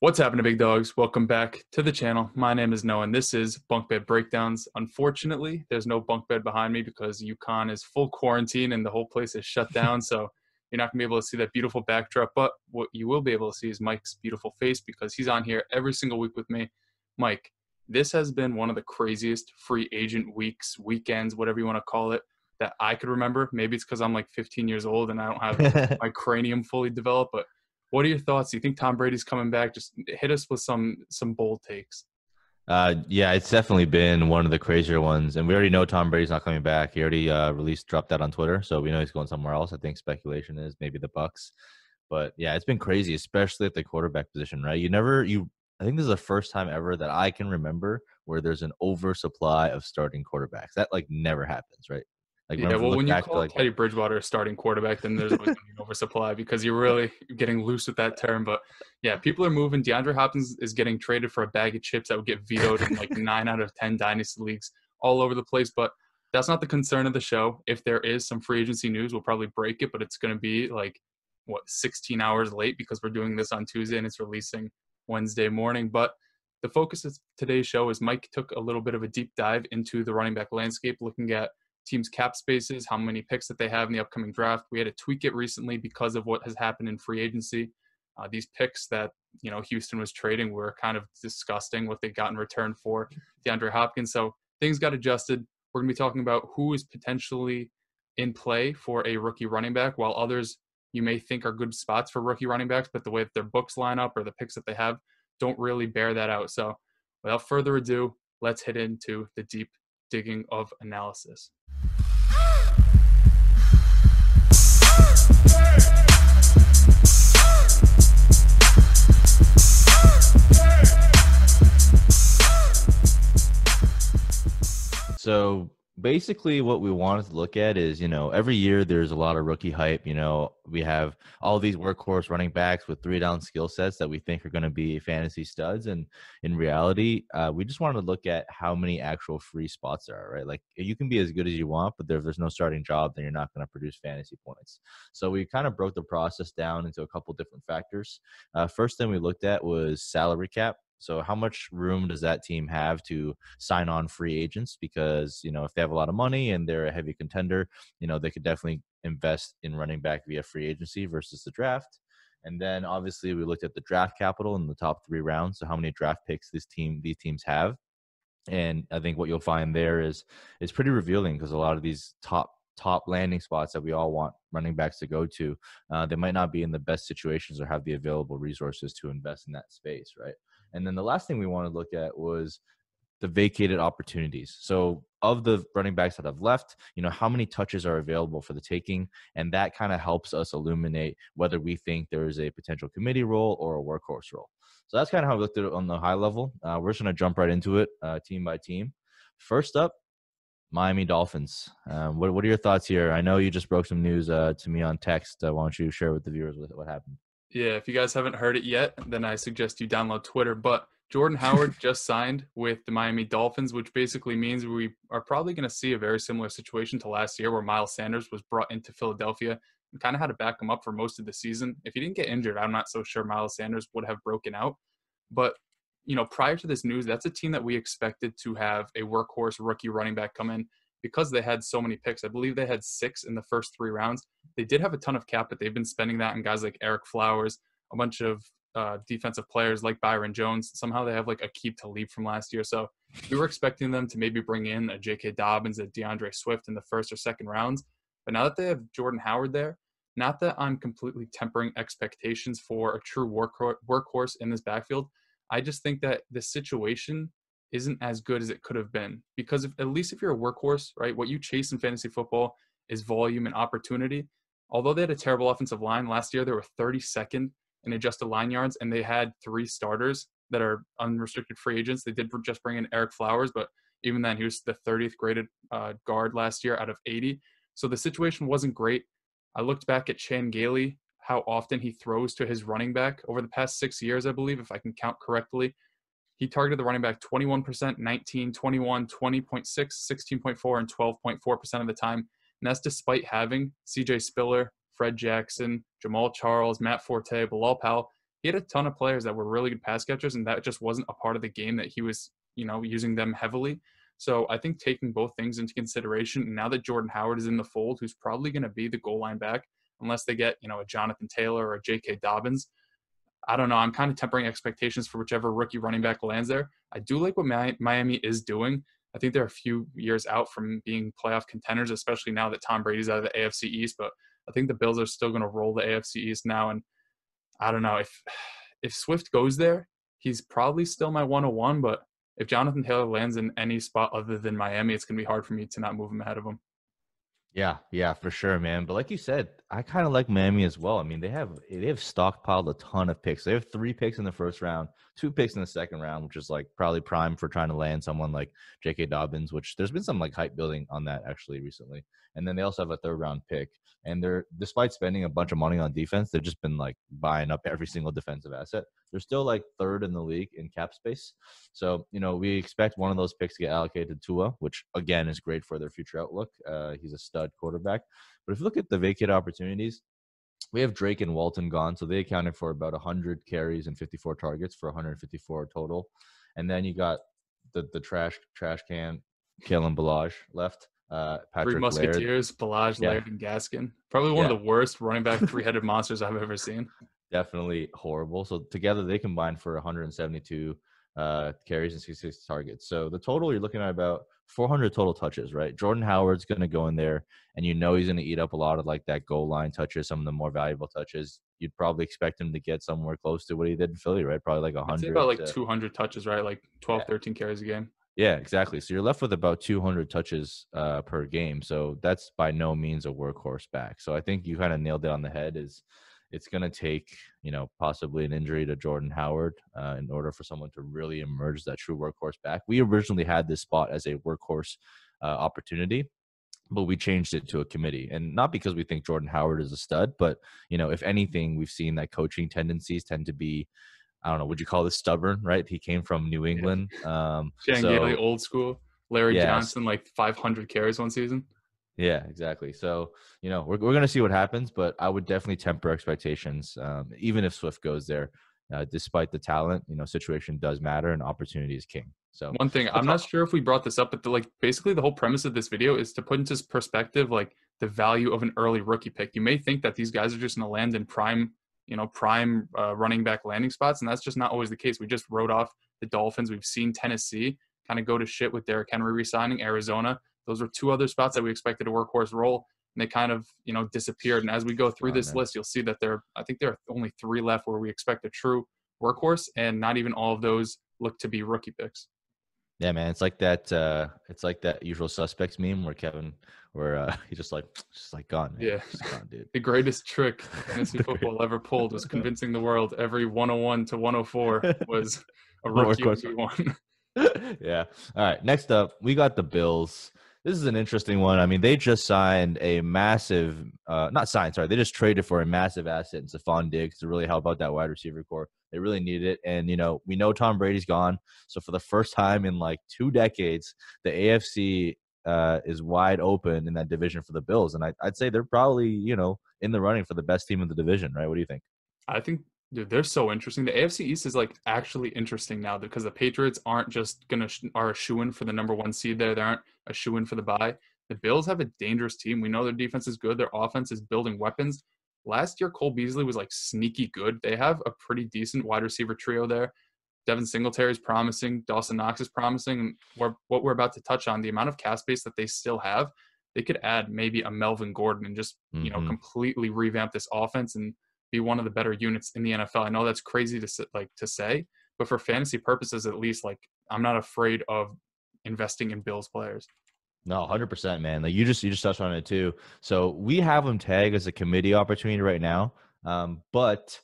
What's happening, big dogs? Welcome back to the channel. My name is Noah, and this is Bunk Bed Breakdowns. Unfortunately, there's no bunk bed behind me because UConn is full quarantine and the whole place is shut down. so you're not going to be able to see that beautiful backdrop. But what you will be able to see is Mike's beautiful face because he's on here every single week with me. Mike, this has been one of the craziest free agent weeks, weekends, whatever you want to call it, that I could remember. Maybe it's because I'm like 15 years old and I don't have my cranium fully developed, but what are your thoughts? Do you think Tom Brady's coming back? Just hit us with some some bold takes. Uh, yeah, it's definitely been one of the crazier ones, and we already know Tom Brady's not coming back. He already uh, released, dropped that on Twitter, so we know he's going somewhere else. I think speculation is maybe the Bucks, but yeah, it's been crazy, especially at the quarterback position. Right? You never, you. I think this is the first time ever that I can remember where there's an oversupply of starting quarterbacks. That like never happens, right? Like, yeah, well, when you call like, Teddy Bridgewater a starting quarterback, then there's always an oversupply because you're really getting loose with that term. But yeah, people are moving. DeAndre Hopkins is getting traded for a bag of chips that would get vetoed in like nine out of ten dynasty leagues all over the place. But that's not the concern of the show. If there is some free agency news, we'll probably break it, but it's going to be like what 16 hours late because we're doing this on Tuesday and it's releasing Wednesday morning. But the focus of today's show is Mike took a little bit of a deep dive into the running back landscape, looking at teams' cap spaces, how many picks that they have in the upcoming draft. We had to tweak it recently because of what has happened in free agency. Uh, these picks that you know Houston was trading were kind of disgusting. What they got in return for DeAndre Hopkins. So things got adjusted. We're going to be talking about who is potentially in play for a rookie running back, while others you may think are good spots for rookie running backs, but the way that their books line up or the picks that they have don't really bear that out. So without further ado, let's head into the deep digging of analysis. So basically what we wanted to look at is you know every year there's a lot of rookie hype you know we have all these workhorse running backs with three down skill sets that we think are going to be fantasy studs and in reality uh, we just wanted to look at how many actual free spots there are right? Like you can be as good as you want but if there's no starting job then you're not going to produce fantasy points. So we kind of broke the process down into a couple different factors. Uh, first thing we looked at was salary cap so how much room does that team have to sign on free agents? Because you know if they have a lot of money and they're a heavy contender, you know they could definitely invest in running back via free agency versus the draft. And then obviously we looked at the draft capital in the top three rounds. So how many draft picks this team these teams have. And I think what you'll find there is is pretty revealing because a lot of these top top landing spots that we all want running backs to go to, uh, they might not be in the best situations or have the available resources to invest in that space, right? And then the last thing we want to look at was the vacated opportunities. So of the running backs that have left, you know, how many touches are available for the taking? And that kind of helps us illuminate whether we think there is a potential committee role or a workhorse role. So that's kind of how we looked at it on the high level. Uh, we're just going to jump right into it, uh, team by team. First up, Miami Dolphins. Um, what, what are your thoughts here? I know you just broke some news uh, to me on text. Why don't you share with the viewers what, what happened? Yeah, if you guys haven't heard it yet, then I suggest you download Twitter. But Jordan Howard just signed with the Miami Dolphins, which basically means we are probably going to see a very similar situation to last year where Miles Sanders was brought into Philadelphia and kind of had to back him up for most of the season. If he didn't get injured, I'm not so sure Miles Sanders would have broken out. But, you know, prior to this news, that's a team that we expected to have a workhorse rookie running back come in because they had so many picks. I believe they had six in the first three rounds. They did have a ton of cap, but they've been spending that on guys like Ereck Flowers, a bunch of uh, defensive players like Byron Jones. Somehow they have like a keep to leave from last year. So we were expecting them to maybe bring in a J.K. Dobbins, a D'Andre Swift in the first or second rounds. But now that they have Jordan Howard there, not that I'm completely tempering expectations for a true workhorse in this backfield. I just think that the situation isn't as good as it could have been because if, at least if you're a workhorse, right, what you chase in fantasy football is volume and opportunity. Although they had a terrible offensive line last year, they were 32nd in adjusted line yards, and they had three starters that are unrestricted free agents. They did just bring in Ereck Flowers, but even then, he was the 30th graded uh, guard last year out of 80. So the situation wasn't great. I looked back at Chan Gailey, how often he throws to his running back over the past six years, I believe, if I can count correctly. He targeted the running back 21%, 19, 21, 20.6, 16.4, and 12.4% of the time. And that's despite having CJ Spiller, Fred Jackson, Jamaal Charles, Matt Forte, Bilal Powell, he had a ton of players that were really good pass catchers, and that just wasn't a part of the game that he was, you know, using them heavily. So I think taking both things into consideration, now that Jordan Howard is in the fold, who's probably going to be the goal line back, unless they get, you know, a Jonathan Taylor or a J.K. Dobbins. I don't know. I'm kind of tempering expectations for whichever rookie running back lands there. I do like what Miami is doing. I think they're a few years out from being playoff contenders, especially now that Tom Brady's out of the AFC East. But I think the Bills are still going to roll the AFC East now. And I don't know if if Swift goes there, he's probably still my 101. But if Jonathan Taylor lands in any spot other than Miami, it's going to be hard for me to not move him ahead of him. Yeah, yeah, for sure, man. But like you said, I kind of like Miami as well. I mean, they have they have stockpiled a ton of picks. They have three picks in the first round, two picks in the second round, which is like probably prime for trying to land someone like J.K. Dobbins. Which there's been some like hype building on that actually recently. And then they also have a third round pick. And they're despite spending a bunch of money on defense, they've just been like buying up every single defensive asset. They're still like third in the league in cap space. So you know we expect one of those picks to get allocated to Tua, which again is great for their future outlook. Uh, he's a stud quarterback. But if you look at the vacant opportunities, we have Drake and Walton gone, so they accounted for about 100 carries and 54 targets for 154 total. And then you got the the trash trash can, Kalen Ballage left. Uh, Patrick Three Musketeers, Laird. Ballage, yeah. Laird, and Gaskin. Probably one yeah. of the worst running back three-headed monsters I've ever seen. Definitely horrible. So together they combined for 172 uh, carries and 66 targets. So the total you're looking at about 400 total touches, right? Jordan Howard's going to go in there, and you know he's going to eat up a lot of like that goal line touches, some of the more valuable touches. You'd probably expect him to get somewhere close to what he did in Philly, right? Probably like 100. about like to, 200 touches, right? Like 12, yeah. 13 carries a game. Yeah, exactly. So you're left with about 200 touches uh, per game. So that's by no means a workhorse back. So I think you kind of nailed it on the head. Is it's going to take you know possibly an injury to Jordan Howard uh, in order for someone to really emerge that true workhorse back. We originally had this spot as a workhorse uh, opportunity, but we changed it to a committee, and not because we think Jordan Howard is a stud, but you know if anything, we've seen that coaching tendencies tend to be. I don't know. Would you call this stubborn? Right? He came from New England. Um, Chan so, Gailey, old school. Larry yeah. Johnson, like 500 carries one season. Yeah, exactly. So, you know, we're, we're going to see what happens, but I would definitely temper expectations, um, even if Swift goes there. Uh, despite the talent, you know, situation does matter and opportunity is king. So, one thing, I'm not sure if we brought this up, but the, like basically the whole premise of this video is to put into perspective like the value of an early rookie pick. You may think that these guys are just going to land in prime, you know, prime uh, running back landing spots, and that's just not always the case. We just wrote off the Dolphins. We've seen Tennessee kind of go to shit with Derrick Henry resigning, Arizona those were two other spots that we expected a workhorse role, and they kind of you know disappeared. And as we go through oh, this man. list, you'll see that there I think there are only three left where we expect a true workhorse, and not even all of those look to be rookie picks. Yeah, man, it's like that. uh It's like that usual suspects meme where Kevin, where uh he just like, just like gone. Man. Yeah, gone, dude. the greatest trick fantasy football ever pulled was convincing the world every 101 to 104 was a rookie one. yeah. All right. Next up, we got the Bills this is an interesting one. I mean, they just signed a massive, uh, not signed, sorry, they just traded for a massive asset in Stefon Diggs to really help out that wide receiver corps. They really needed it. And, you know, we know Tom Brady's gone. So for the first time in like two decades, the AFC uh, is wide open in that division for the Bills. And I, I'd say they're probably, you know, in the running for the best team in the division, right? What do you think? I think Dude, they're so interesting. The AFC East is like actually interesting now because the Patriots aren't just gonna sh- are a shoe in for the number one seed there. They aren't a shoe in for the bye. The Bills have a dangerous team. We know their defense is good. Their offense is building weapons. Last year, Cole Beasley was like sneaky good. They have a pretty decent wide receiver trio there. Devin Singletary is promising. Dawson Knox is promising. We're, what we're about to touch on, the amount of cap space that they still have, they could add maybe a Melvin Gordon and just mm-hmm. you know mm-hmm. completely revamp this offense and be one of the better units in the NFL. I know that's crazy to like to say, but for fantasy purposes, at least, like I'm not afraid of investing in Bills players. No, hundred percent, man. Like you just you just touched on it too. So we have them tagged as a committee opportunity right now, um, but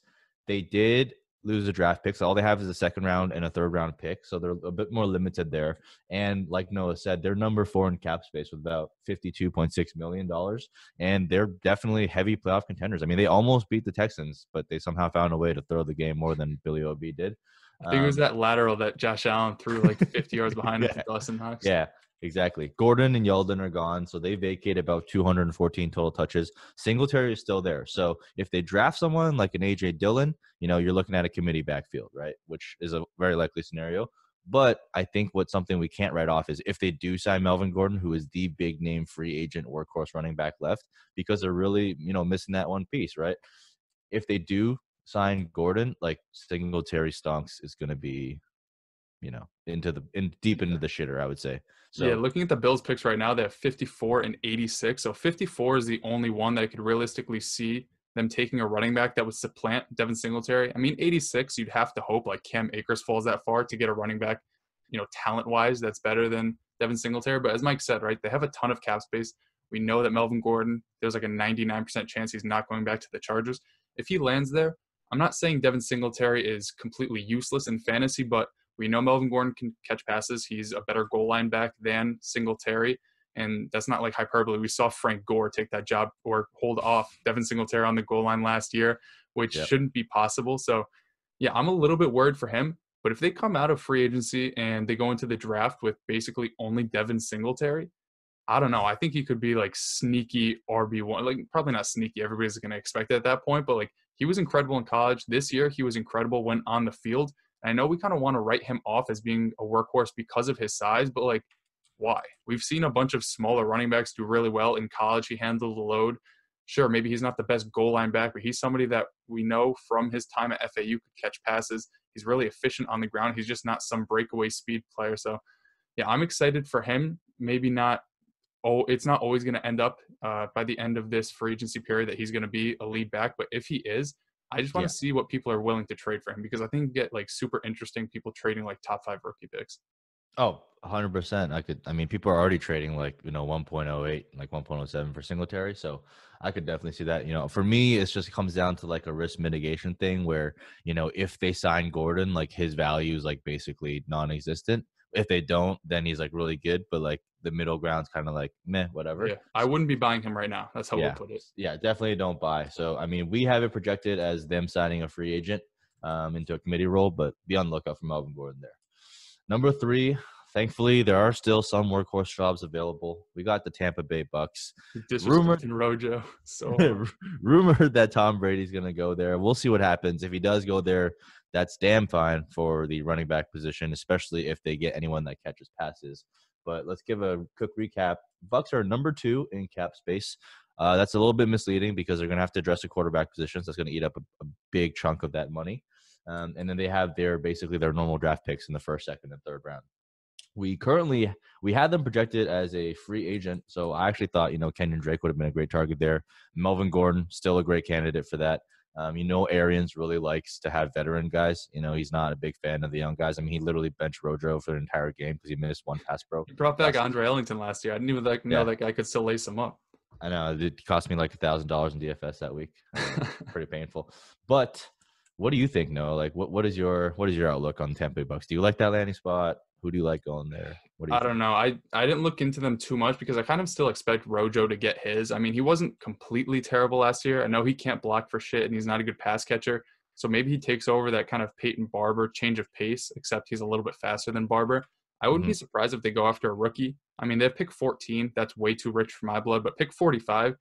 they did lose a draft pick. So all they have is a second round and a third round pick. So they're a bit more limited there. And like Noah said, they're number four in cap space with about $52.6 million. And they're definitely heavy playoff contenders. I mean, they almost beat the Texans, but they somehow found a way to throw the game more than Billy O.B. did. I think um, it was um, that lateral that Josh Allen threw like 50 yards behind yeah. Dawson Knox. Yeah. Exactly. Gordon and Yeldon are gone, so they vacate about 214 total touches. Singletary is still there. So if they draft someone like an AJ Dillon, you know, you're looking at a committee backfield, right? Which is a very likely scenario. But I think what something we can't write off is if they do sign Melvin Gordon, who is the big name free agent workhorse running back left, because they're really, you know, missing that one piece, right? If they do sign Gordon, like Singletary Stonks is going to be, you know, into the in deep into the shitter, I would say. So yeah, looking at the Bills picks right now, they have 54 and 86. So 54 is the only one that I could realistically see them taking a running back that would supplant Devin Singletary. I mean, 86, you'd have to hope like Cam Akers falls that far to get a running back, you know, talent wise, that's better than Devin Singletary. But as Mike said, right, they have a ton of cap space. We know that Melvin Gordon, there's like a 99% chance he's not going back to the Chargers. If he lands there, I'm not saying Devin Singletary is completely useless in fantasy, but we know Melvin Gordon can catch passes. He's a better goal line back than Singletary. And that's not like hyperbole. We saw Frank Gore take that job or hold off Devin Singletary on the goal line last year, which yep. shouldn't be possible. So, yeah, I'm a little bit worried for him. But if they come out of free agency and they go into the draft with basically only Devin Singletary, I don't know. I think he could be like sneaky RB1. Like, probably not sneaky. Everybody's going to expect it at that point. But like, he was incredible in college. This year, he was incredible when on the field. And I know we kind of want to write him off as being a workhorse because of his size, but like, why? We've seen a bunch of smaller running backs do really well in college. He handled the load. Sure, maybe he's not the best goal line back, but he's somebody that we know from his time at FAU could catch passes. He's really efficient on the ground. He's just not some breakaway speed player. So, yeah, I'm excited for him. Maybe not. Oh, it's not always going to end up uh, by the end of this free agency period that he's going to be a lead back. But if he is, I just want to yeah. see what people are willing to trade for him because I think you get like super interesting people trading like top five rookie picks. Oh, 100%. I could, I mean, people are already trading like, you know, 1.08, like 1.07 for Singletary. So I could definitely see that. You know, for me, it's just comes down to like a risk mitigation thing where, you know, if they sign Gordon, like his value is like basically non existent. If they don't, then he's like really good. But like the middle ground's kind of like meh, whatever. Yeah. I wouldn't be buying him right now. That's how yeah. we'll put it. Yeah, definitely don't buy. So, I mean, we have it projected as them signing a free agent um, into a committee role, but be on the lookout for Melvin Gordon there. Number three, thankfully there are still some workhorse jobs available. We got the Tampa Bay Bucks. Rumored in Rojo. So rumored that Tom Brady's gonna go there. We'll see what happens. If he does go there, that's damn fine for the running back position, especially if they get anyone that catches passes. But let's give a quick recap. Bucks are number two in cap space. Uh, that's a little bit misleading because they're going to have to address the quarterback position. So that's going to eat up a, a, big chunk of that money. Um, and then they have their basically their normal draft picks in the first, second, and third round we currently we had them projected as a free agent. So I actually thought you know Kenyon Drake would have been a great target there. Melvin Gordon still a great candidate for that. Um, you know, Arians really likes to have veteran guys. You know, he's not a big fan of the young guys. I mean, he literally benched Rojo for the entire game because he missed one pass pro. He brought back Andre Ellington last year. I didn't even like, know that guy could still lace him up. I know it cost me like a thousand dollars in DFS that week. Pretty painful. But what do you think, Noah? Like, what what is your what is your outlook on Tampa Bay Bucks? Do you like that landing spot? Who do you like going there? What do I don't know. I I didn't look into them too much because I kind of still expect Rojo to get his. I mean, he wasn't completely terrible last year. I know he can't block for shit and he's not a good pass catcher. So maybe he takes over that kind of Peyton Barber change of pace, except he's a little bit faster than Barber. I wouldn't mm-hmm. be surprised if they go after a rookie. I mean, they have pick 14. That's way too rich for my blood, but pick 45.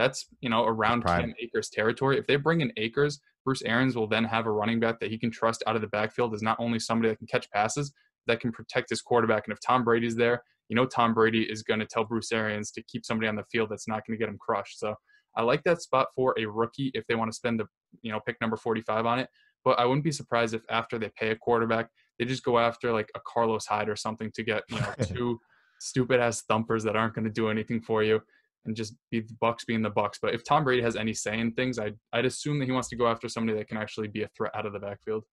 That's, you know, around Cam Akers territory. If they bring in Akers, Bruce Arians will then have a running back that he can trust out of the backfield as not only somebody that can catch passes, that can protect his quarterback. And if Tom Brady's there, you know Tom Brady is going to tell Bruce Arians to keep somebody on the field that's not going to get him crushed. So I like that spot for a rookie if they want to spend the you know pick number 45 on it. But I wouldn't be surprised if after they pay a quarterback, they just go after like a Carlos Hyde or something to get you know two stupid ass thumpers that aren't going to do anything for you and just be the Bucks being the Bucks. But if Tom Brady has any say in things, I'd I'd assume that he wants to go after somebody that can actually be a threat out of the backfield.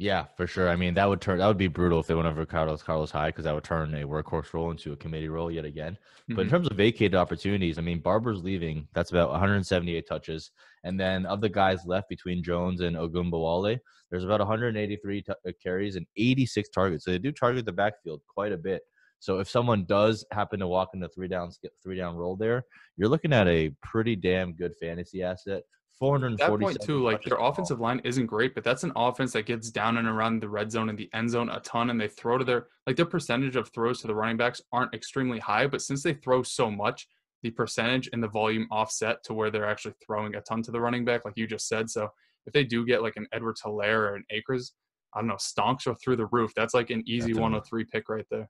Yeah, for sure. I mean, that would turn that would be brutal if they went over Carlos Carlos Hyde because that would turn a workhorse role into a committee role yet again. Mm-hmm. But in mm-hmm. terms of vacated opportunities, I mean, Barber's leaving. That's about 178 touches, and then of the guys left between Jones and Ogunbowale, there's about 183 t- uh, carries and 86 targets. So they do target the backfield quite a bit. So if someone does happen to walk in the three down three down role there, you're looking at a pretty damn good fantasy asset 440. that point too, like their offensive line isn't great, but that's an offense that gets down and around the red zone and the end zone a ton, and they throw to their like their percentage of throws to the running backs aren't extremely high, but since they throw so much, the percentage and the volume offset to where they're actually throwing a ton to the running back, like you just said. So if they do get like an Edwards Helaire or an Akers, I don't know, stonks or through the roof, that's like an easy Definitely. 103 pick right there.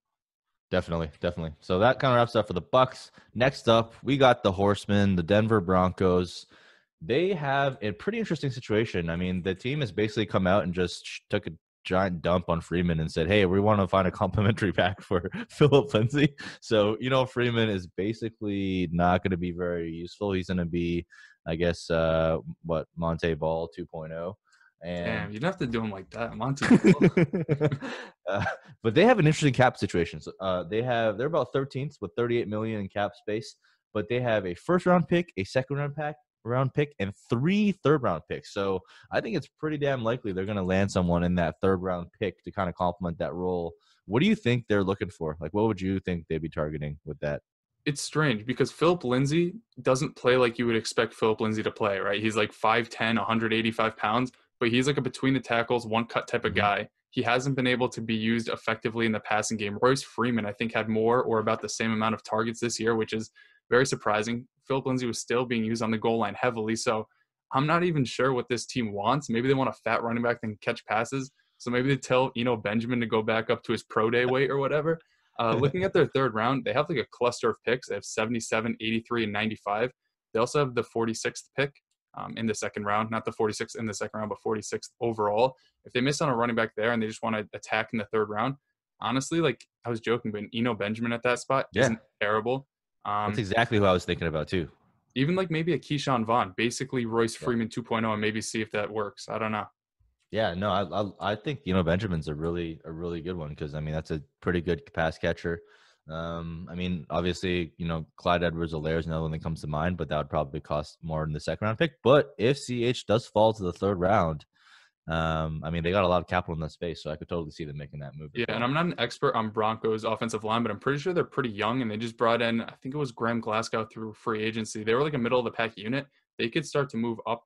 Definitely, definitely. So that kind of wraps up for the Bucks. Next up, we got the Horsemen, the Denver Broncos. They have a pretty interesting situation. I mean, the team has basically come out and just took a giant dump on Freeman and said, "Hey, we want to find a complementary pack for Philip Lindsay." So you know, Freeman is basically not going to be very useful. He's going to be, I guess, uh, what Montee Ball 2.0. And Damn, you don't have to do them like that. Montee. uh, but they have an interesting cap situation. So, uh, they have they're about 13th with 38 million in cap space, but they have a first round pick, a second round pack, round pick, and three third round picks. So I think it's pretty damn likely they're going to land someone in that third round pick to kind of complement that role. What do you think they're looking for? Like, what would you think they'd be targeting with that? it's strange because Philip Lindsay doesn't play like you would expect Philip Lindsay to play, right? He's like 5'10, 185 pounds, but he's like a between the tackles, one cut type of Mhm. guy. He hasn't been able to be used effectively in the passing game. Royce Freeman, I think, had more or about the same amount of targets this year, which is very surprising. Philip Lindsay was still being used on the goal line heavily. So I'm not even sure what this team wants. Maybe they want a fat running back that can catch passes. So maybe they tell Eno Benjamin to go back up to his pro day weight or whatever. Uh, looking at their third round, they have like a cluster of picks. They have 77, 83, and 95. They also have the 46th pick um, in the second round, not the 46th in the second round, but 46th overall. If they miss on a running back there and they just want to attack in the third round, honestly, like I was joking, but Eno Benjamin at that spot Yeah. isn't terrible. Um, That's exactly who I was thinking about too. even like maybe a Ke'Shawn Vaughn, basically Royce Yeah. Freeman 2.0, and maybe see if that works. I don't know. Yeah, no, I I, I think you know Benjamin's a really a really good one because I mean that's a pretty good pass catcher. Um, I mean, obviously, you know, Clyde Edwards Helaire is another one that comes to mind, but that would probably cost more in the second round pick. But if CH does fall to the third round, um, I mean, they got a lot of capital in that space, so I could totally see them making that move. Yeah, and. I'm not an expert on Broncos offensive line, but I'm pretty sure they're pretty young, and they just brought in, I think it was Graham Glasgow through free agency. They were like a middle of the pack unit. They could start to move up,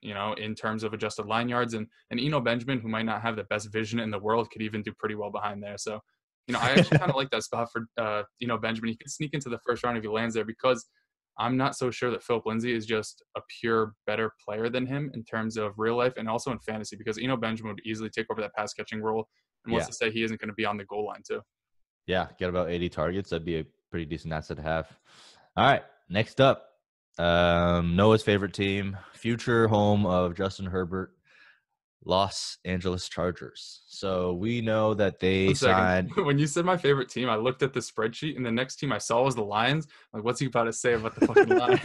you know, in terms of adjusted line yards, and and Eno Benjamin, who might not have the best vision in the world, could even do pretty well behind there. So, you know, I actually kind of like that spot for uh, know, Benjamin. He could sneak into the first round if he lands there because I'm not so sure that Philip Lindsay is just a pure better player than him in terms of real life and also in fantasy because Eno Benjamin would easily take over that pass catching role. And what's Yeah. to say he isn't going to be on the goal line too? Yeah, get about 80 targets. That'd be a pretty decent asset to have. All right, next up, um, Noah's favorite team, future home of Justin Herbert, Los Angeles Chargers. So we know that they One second. signed. when you said my favorite team, I looked at the spreadsheet and the next team I saw was the Lions. Like, what's he about to say about the fucking Lions?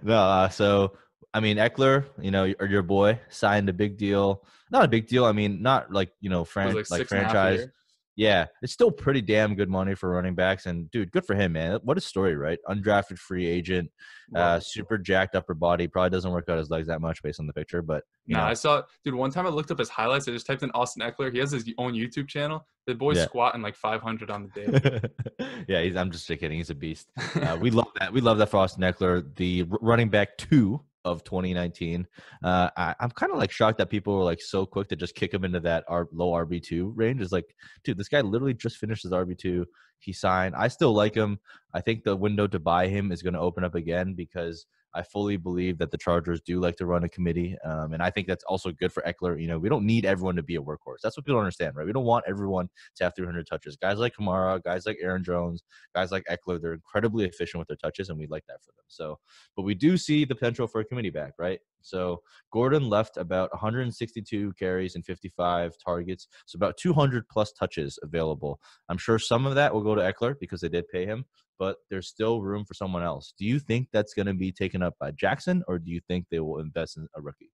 no, uh, so I mean Ekeler, you know, or your boy signed a big deal. Not a big deal. I mean, not like you know, fran- like, six and a half a franchise. Yeah, it's still pretty damn good money for running backs. And dude, good for him, man. What a story, right? Undrafted free agent, uh, super jacked upper body. Probably doesn't work out his legs that much based on the picture, but No, know, I saw, dude. One time I looked up his highlights. I just typed in Austin Ekeler. He has his own YouTube channel. The boy's Yeah. squatting like 500 on the day. yeah, he's, I'm just kidding. He's a beast. Uh, we love that. We love that for Austin Ekeler, the running back two of 2019. Uh, I, I'm kind of like shocked that people were like so quick to just kick him into that R, low RB2 range. Is like, dude, this guy literally just finished his RB2. He signed. I still like him. I think the window to buy him is going to open up again because I fully believe that the Chargers do like to run a committee, um, and I think that's also good for Ekeler. You know, we don't need everyone to be a workhorse. That's what people understand, right? We don't want everyone to have 300 touches. Guys like Kamara, guys like Aaron Jones, guys like Ekeler, they're incredibly efficient with their touches, and we like that for them. So, but we do see the potential for a committee back, right? So Gordon left about 162 carries and 55 targets, so about 200 plus touches available. I'm sure some of that will go to Ekeler because they did pay him, but there's still room for someone else. Do you think that's going to be taken up by Jackson, or do you think they will invest in a rookie?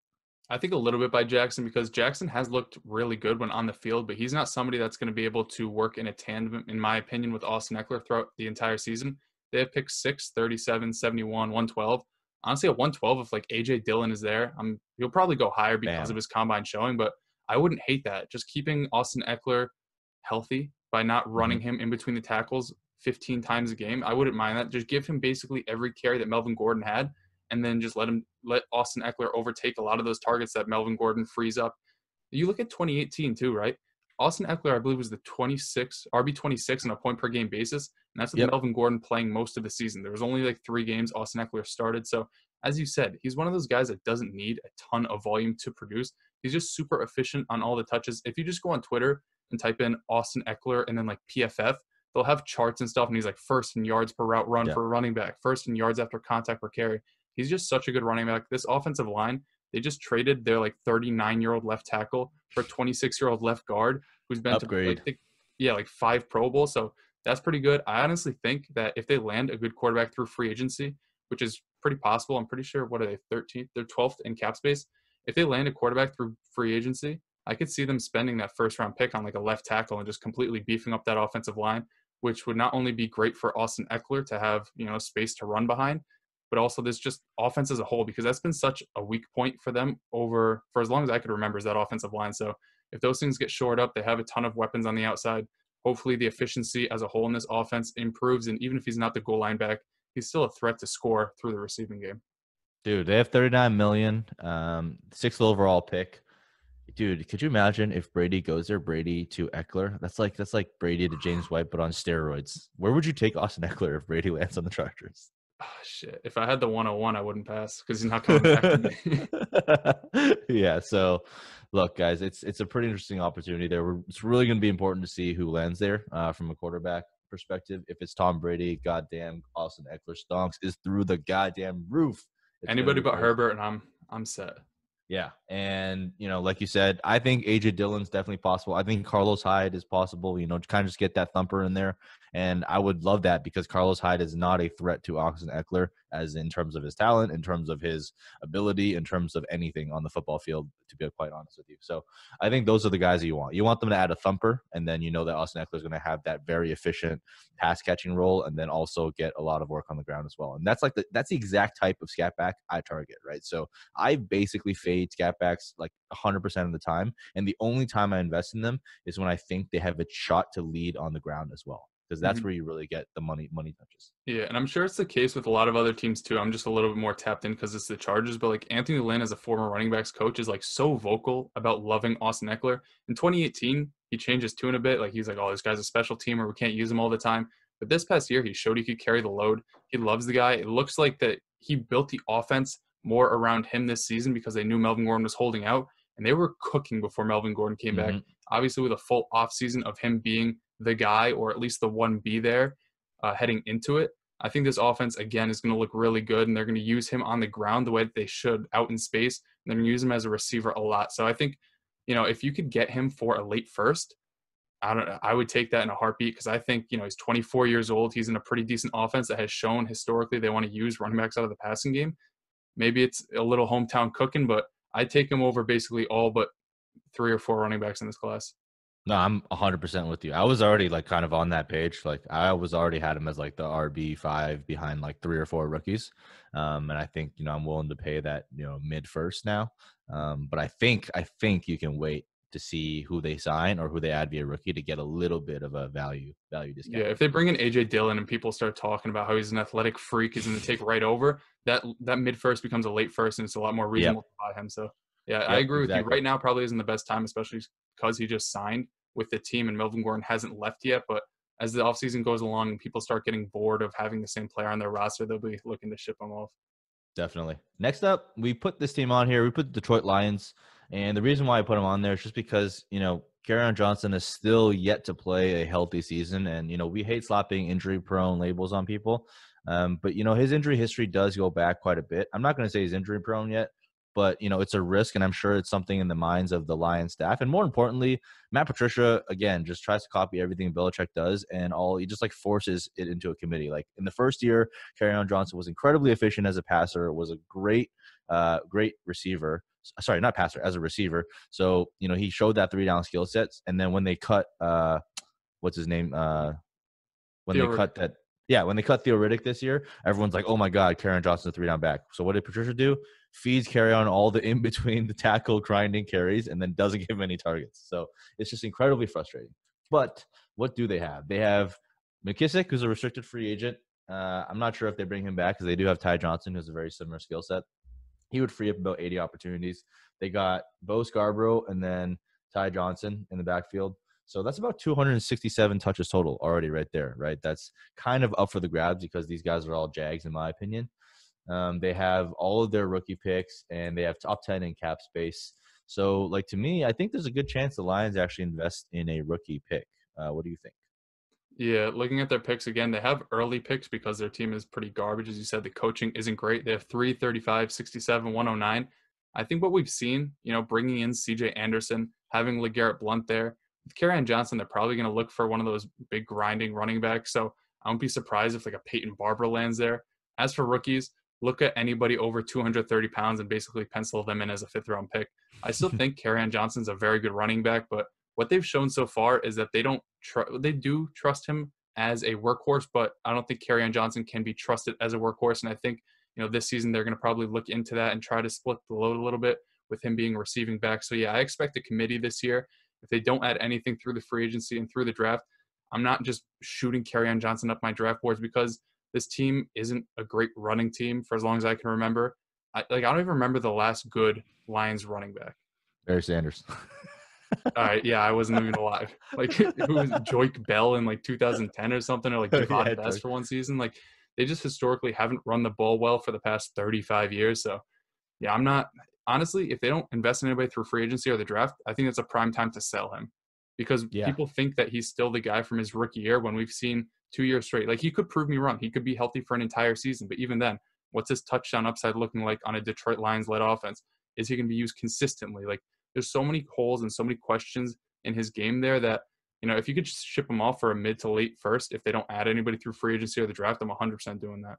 I think a little bit by Jackson because Jackson has looked really good when on the field, but he's not somebody that's going to be able to work in a tandem, in my opinion, with Austin Ekeler throughout the entire season. They have picked 6, 37, 71, 112. Honestly, at 112, if like AJ Dillon is there, um, he'll probably go higher because Bam. of his combine showing, but I wouldn't hate that. Just keeping Austin Ekeler healthy by not running him in between the tackles 15 times a game. I wouldn't mind that. Just give him basically every carry that Melvin Gordon had and then just let him let Austin Ekeler overtake a lot of those targets that Melvin Gordon frees up. You look at 2018 too, right? Austin Ekeler, I believe, was the 26 RB 26 on a point per game basis, and that's with Yep. Melvin Gordon playing most of the season. There was only like three games Austin Ekeler started, so as you said, he's one of those guys that doesn't need a ton of volume to produce. He's just super efficient on all the touches. If you just go on Twitter and type in Austin Ekeler and then like PFF, they'll have charts and stuff, and he's like first in yards per route run Yeah. for a running back, first in yards after contact per carry. He's just such a good running back. This offensive line, they just traded their like 39 year old left tackle for 26 year old left guard who's been Upgrade. to like, yeah like five Pro Bowls. So that's pretty good. I honestly think that if they land a good quarterback through free agency, which is pretty possible, I'm pretty sure what are they 13th? They're 12th in cap space. If they land a quarterback through free agency, I could see them spending that first round pick on like a left tackle and just completely beefing up that offensive line, which would not only be great for Austin Ekeler to have you know space to run behind, but also this just offense as a whole because that's been such a weak point for them over for as long as I could remember is that offensive line. So if those things get shored up, they have a ton of weapons on the outside. Hopefully the efficiency as a whole in this offense improves, and even if he's not the goal line back, he's still a threat to score through the receiving game. Dude, they have 39 million, um, sixth overall pick. Dude, could you imagine if Brady goes there, Brady to Ekeler? That's like that's like Brady to James White, but on steroids. Where would you take Austin Ekeler if Brady lands on the Chargers? Ah, shit. If I had the 101, I wouldn't pass because he's not coming back to me. yeah. So, look, guys, it's it's a pretty interesting opportunity there. We're, it's really going to be important to see who lands there uh, from a quarterback perspective. If it's Tom Brady, goddamn, Austin Ekeler stonks is through the goddamn roof. It's Anybody but crazy. Herbert, and I'm I'm set. Yeah, and you know, like you said, I think AJ Dillon's definitely possible. I think Carlos Hyde is possible. You know, kind of just get that thumper in there, and I would love that because Carlos Hyde is not a threat to Austin Ekeler, as in terms of his talent, in terms of his ability, in terms of anything on the football field. To be quite honest with you, so I think those are the guys that you want. You want them to add a thumper, and then you know that Austin Ekeler is going to have that very efficient pass catching role, and then also get a lot of work on the ground as well. And that's like the that's the exact type of scat back I target, right? So I basically fade scat backs like 100% of the time. And the only time I invest in them is when I think they have a shot to lead on the ground as well. Because that's Mhm. where you really get the money money touches. Yeah, and I'm sure it's the case with a lot of other teams too. I'm just a little bit more tapped in because it's the Chargers, but like Anthony Lynn as a former running backs coach is like so vocal about loving Austin Ekeler. In 2018, he changed his tune a bit. Like he's like, "Oh, this guy's a special teamer. We can't use him all the time." But this past year, he showed he could carry the load. He loves the guy. It looks like that he built the offense more around him this season because they knew Melvin Gordon was holding out, and they were cooking before Melvin Gordon came back Mhm. obviously with a full off season of him being the guy or at least the one B there uh, heading into it. I think this offense again is going to look really good, and they're going to use him on the ground the way that they should out in space. And they're going to use him as a receiver a lot. So I think, you know, if you could get him for a late first, I don't. I would take that in a heartbeat because I think you know he's 24 years old. He's in a pretty decent offense that has shown historically they want to use running backs out of the passing game. Maybe it's a little hometown cooking, but I'd take him over basically all but three or four running backs in this class. No, I'm 100% with you. I was already like kind of on that page. Like I was already had him as like the RB5 behind like three or four rookies. Um, and I think, you know, I'm willing to pay that, you know, mid first now. Um, but I think, I think you can wait to see who they sign or who they add via rookie to get a little bit of a value, value discount. Yeah, if they bring in AJ Dillon and people start talking about how he's an athletic freak, he's going to take right over. That that mid first becomes a late first, and it's a lot more reasonable to buy him. So yeah, I agree with you. Right now, probably isn't the best time, especially because he just signed with the team and Melvin Gordon hasn't left yet. But as the offseason goes along and people start getting bored of having the same player on their roster, they'll be looking to ship him off. Definitely. Next up, we put this team on here. We put Detroit Lions, and the reason why I put them on there is just because you know Kerryon Johnson is still yet to play a healthy season, and you know we hate slapping injury-prone labels on people, um, but you know his injury history does go back quite a bit. I'm not going to say he's injury-prone yet, but you know it's a risk, and I'm sure it's something in the minds of the Lions staff, and more importantly, Matt Patricia again just tries to copy everything Belichick does, and all he just like forces it into a committee. Like in the first year, on Johnson was incredibly efficient as a passer, was a great, uh, great receiver. Sorry, not passer, as a receiver. So you know he showed that three down skill sets, and then when they cut, uh, what's his name? Uh, when they cut that, yeah, when they cut Theo Riddick this year, everyone's like, "Oh my God, Kerryon Johnson's a three down back." So what did Patricia do? Feeds Kerryon all the in between the tackle grinding carries, and then doesn't give him any targets. So it's just incredibly frustrating. But what do they have? They have McKissic, who's a restricted free agent. Uh, I'm not sure if they bring him back because they do have Ty Johnson, who's a very similar skill set. He would free up about 80 opportunities. They got Bo Scarborough and then Ty Johnson in the backfield. So that's about 267 touches total already right there, right? That's kind of up for the grabs because these guys are all Jags, in my opinion. Um, they have all of their rookie picks and they have top 10 in cap space. So, like to me, I think there's a good chance the Lions actually invest in a rookie pick. Uh, what do you think? Yeah, looking at their picks again, they have early picks because their team is pretty garbage. As you said, the coaching isn't great. They have 3, 35, 67, 109. I think what we've seen, you know, bringing in CJ Anderson, having LeGarrette Blunt there, with Kerryon Johnson, they're probably going to look for one of those big grinding running backs. So I won't be surprised if like a Peyton Barber lands there. As for rookies, look at anybody over 230 pounds and basically pencil them in as a fifth round pick. I still think Kerryon Johnson's a very good running back, but what they've shown so far is that they don't tr- they do trust him as a workhorse, but I don't think Kerryon Johnson can be trusted as a workhorse. And I think you know this season they're going to probably look into that and try to split the load a little bit with him being receiving back. So yeah, I expect a committee this year. If they don't add anything through the free agency and through the draft, I'm not just shooting Kerryon Johnson up my draft boards because this team isn't a great running team for as long as I can remember. I, like I don't even remember the last good Lions running back. Barry Sanders. All right, yeah, I wasn't even alive. Like who was Joique Bell in like 2010 or something, or like oh, Javon yeah, Best for one season. Like they just historically haven't run the ball well for the past 35 years. So yeah, I'm not honestly. If they don't invest in anybody through free agency or the draft, I think it's a prime time to sell him because yeah. people think that he's still the guy from his rookie year when we've seen two years straight. Like he could prove me wrong. He could be healthy for an entire season. But even then, what's his touchdown upside looking like on a Detroit Lions led offense? Is he going to be used consistently? Like there's so many holes and so many questions in his game there that you know if you could just ship him off for a mid to late first, if they don't add anybody through free agency or the draft, I'm 100% doing that.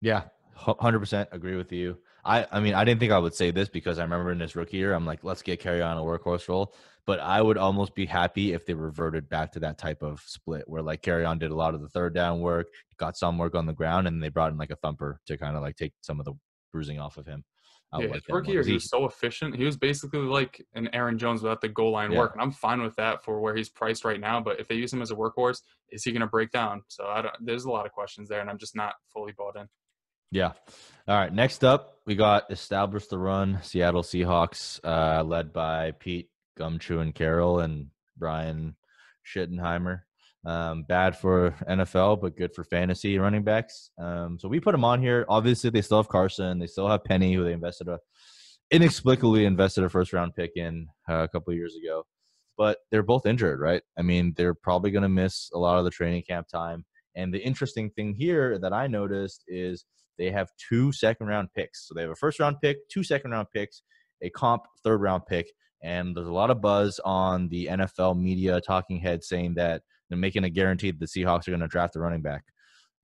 Yeah, 100% agree with you. I I mean I didn't think I would say this because I remember in this rookie year I'm like let's get Kerryon a workhorse role, but I would almost be happy if they reverted back to that type of split where like Kerryon did a lot of the third down work, got some work on the ground, and they brought in like a thumper to kind of like take some of the bruising off of him. I yeah, like his rookie year, he was so efficient. He was basically like an Aaron Jones without the goal line yeah. work, and I'm fine with that for where he's priced right now. But if they use him as a workhorse, is he going to break down? So I don't. There's a lot of questions there, and I'm just not fully bought in. Yeah. All right. Next up, we got establish the run Seattle Seahawks, uh, led by Pete Gumshoe and Carroll and Brian Schottenheimer. Um, bad for NFL, but good for fantasy running backs. Um, so we put them on here. Obviously, they still have Carson. They still have Penny, who they invested a inexplicably invested a first round pick in uh, a couple years ago. But they're both injured, right? I mean, they're probably going to miss a lot of the training camp time. And the interesting thing here that I noticed is they have two second round picks. So they have a first round pick, two second round picks, a comp third round pick. And there's a lot of buzz on the NFL media talking head saying that they're making a guarantee that the Seahawks are going to draft a running back.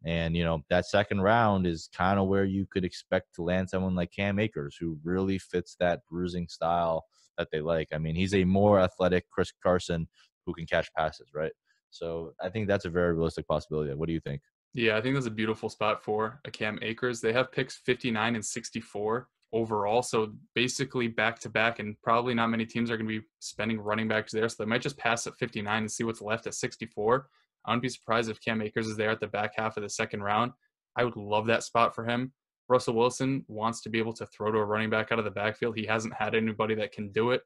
And, you know, that second round is kind of where you could expect to land someone like Cam Akers, who really fits that bruising style that they like. I mean, he's a more athletic Chris Carson who can catch passes, right? So I think that's a very realistic possibility. What do you think? Yeah, I think that's a beautiful spot for a Cam Akers. They have picks 59 and 64 overall. So basically back to back, and probably not many teams are going to be spending running backs there. So they might just pass at 59 and see what's left at 64. I wouldn't be surprised if Cam Akers is there at the back half of the second round. I would love that spot for him. Russell Wilson wants to be able to throw to a running back out of the backfield. He hasn't had anybody that can do it.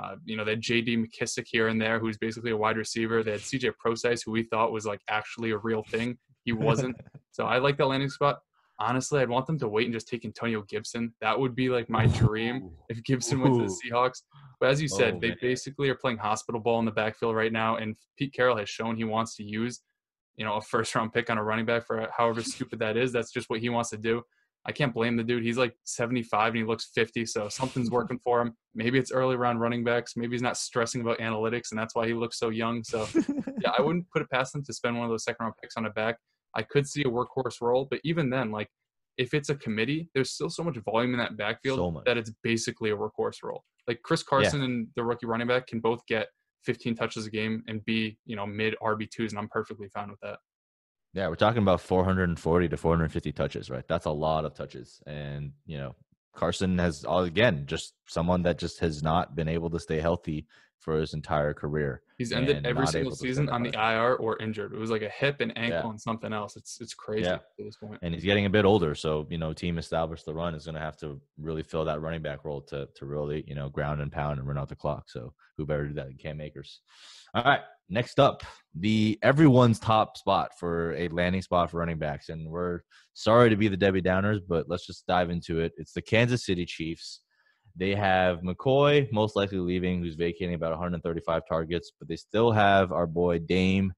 Uh, you know, they had J.D. McKissic here and there, who's basically a wide receiver. They had C.J. Prosise, who we thought was like actually a real thing. He wasn't. so I like that landing spot. Honestly, I'd want them to wait and just take Antonio Gibson. That would be like my dream if Gibson went to the Seahawks. But as you oh, said, oh, they man. basically are playing hospital ball in the backfield right now, and Pete Carroll has shown he wants to use, you know, a first round pick on a running back for however stupid that is. That's just what he wants to do. I can't blame the dude. He's like 75 and he looks 50, so something's working for him. Maybe it's early round running backs. Maybe he's not stressing about analytics, and that's why he looks so young. So, yeah, I wouldn't put it past him to spend one of those second round picks on a back. I could see a workhorse role, but even then, like if it's a committee, there's still so much volume in that backfield so that it's basically a workhorse role. Like Chris Carson yeah. and the rookie running back can both get 15 touches a game and be, you know, mid RB2s, and I'm perfectly fine with that. Yeah, we're talking about 440 to 450 touches, right? That's a lot of touches. And, you know, Carson has, again, just someone that just has not been able to stay healthy for his entire career. He's ended every single able to stay season on the. IR or injured. It was like a hip and ankle Yeah. and something else. It's it's crazy Yeah. at this point. and he's getting a bit older. So you know, team established the run is going to have to really fill that running back role to to really you know ground and pound and run out the clock. So who better do that than Cam Akers? All right, next up, the everyone's top spot for a landing spot for running backs, and we're sorry to be the Debbie Downers, but let's just dive into it. It's the Kansas City Chiefs. They have McCoy most likely leaving, who's vacating about 135 targets, but they still have our boy Dame.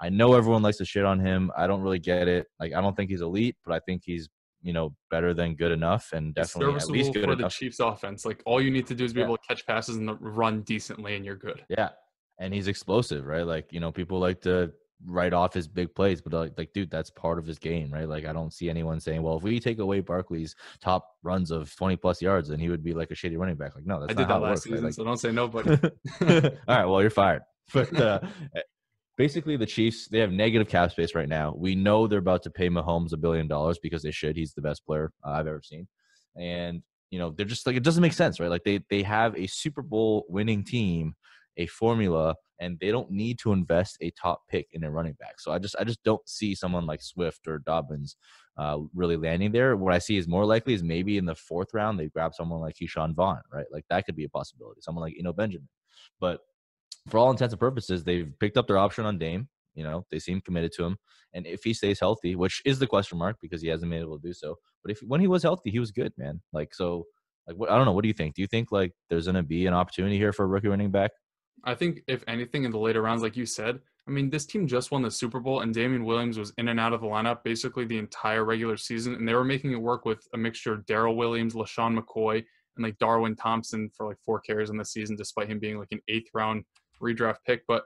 I know everyone likes to shit on him. I don't really get it. Like I don't think he's elite, but I think he's you know better than good enough, and definitely at least good for the. Chiefs offense. Like all you need to do is be Yeah. able to catch passes and run decently and you're good. Yeah, and he's explosive, right? Like you know, people like to write off his big plays, but like, like, dude, that's part of his game, right? Like I don't see anyone saying, well, if we take away Barkley's top runs of 20 plus yards, then he would be like a shady running back. Like no, that's I not did that how last works, right? season, Like, so don't say nobody. All right, well, you're fired. But uh, basically, the Chiefs they have negative cap space right now. We know they're about to pay Mahomes a billion dollars because they should. He's the best player uh, I've ever seen, and you know they're just like it doesn't make sense, right? Like they they have a Super Bowl winning team, a formula, and they don't need to invest a top pick in a running back. So I just I just don't see someone like Swift or Dobbins uh, really landing there. What I see is more likely is maybe in the fourth round they grab someone like Ke'Shawn Vaughn, right? Like that could be a possibility. Someone like Eno Benjamin, but for all intents and purposes, they've picked up their option on Dame. You know, they seem committed to him, and if he stays healthy, which is the question mark because he hasn't been able to do so, but if when he was healthy, he was good, man. Like so, like what I don't know. What do you think? Do you think like there's gonna be an opportunity here for a rookie running back? I think if anything in the later rounds, like you said, I mean, this team just won the Super Bowl, and Damien Williams was in and out of the lineup basically the entire regular season, and they were making it work with a mixture of Darrel Williams, LeSean McCoy, and like Darwin Thompson for like four carries in the season, despite him being like an eighth round redraft pick. But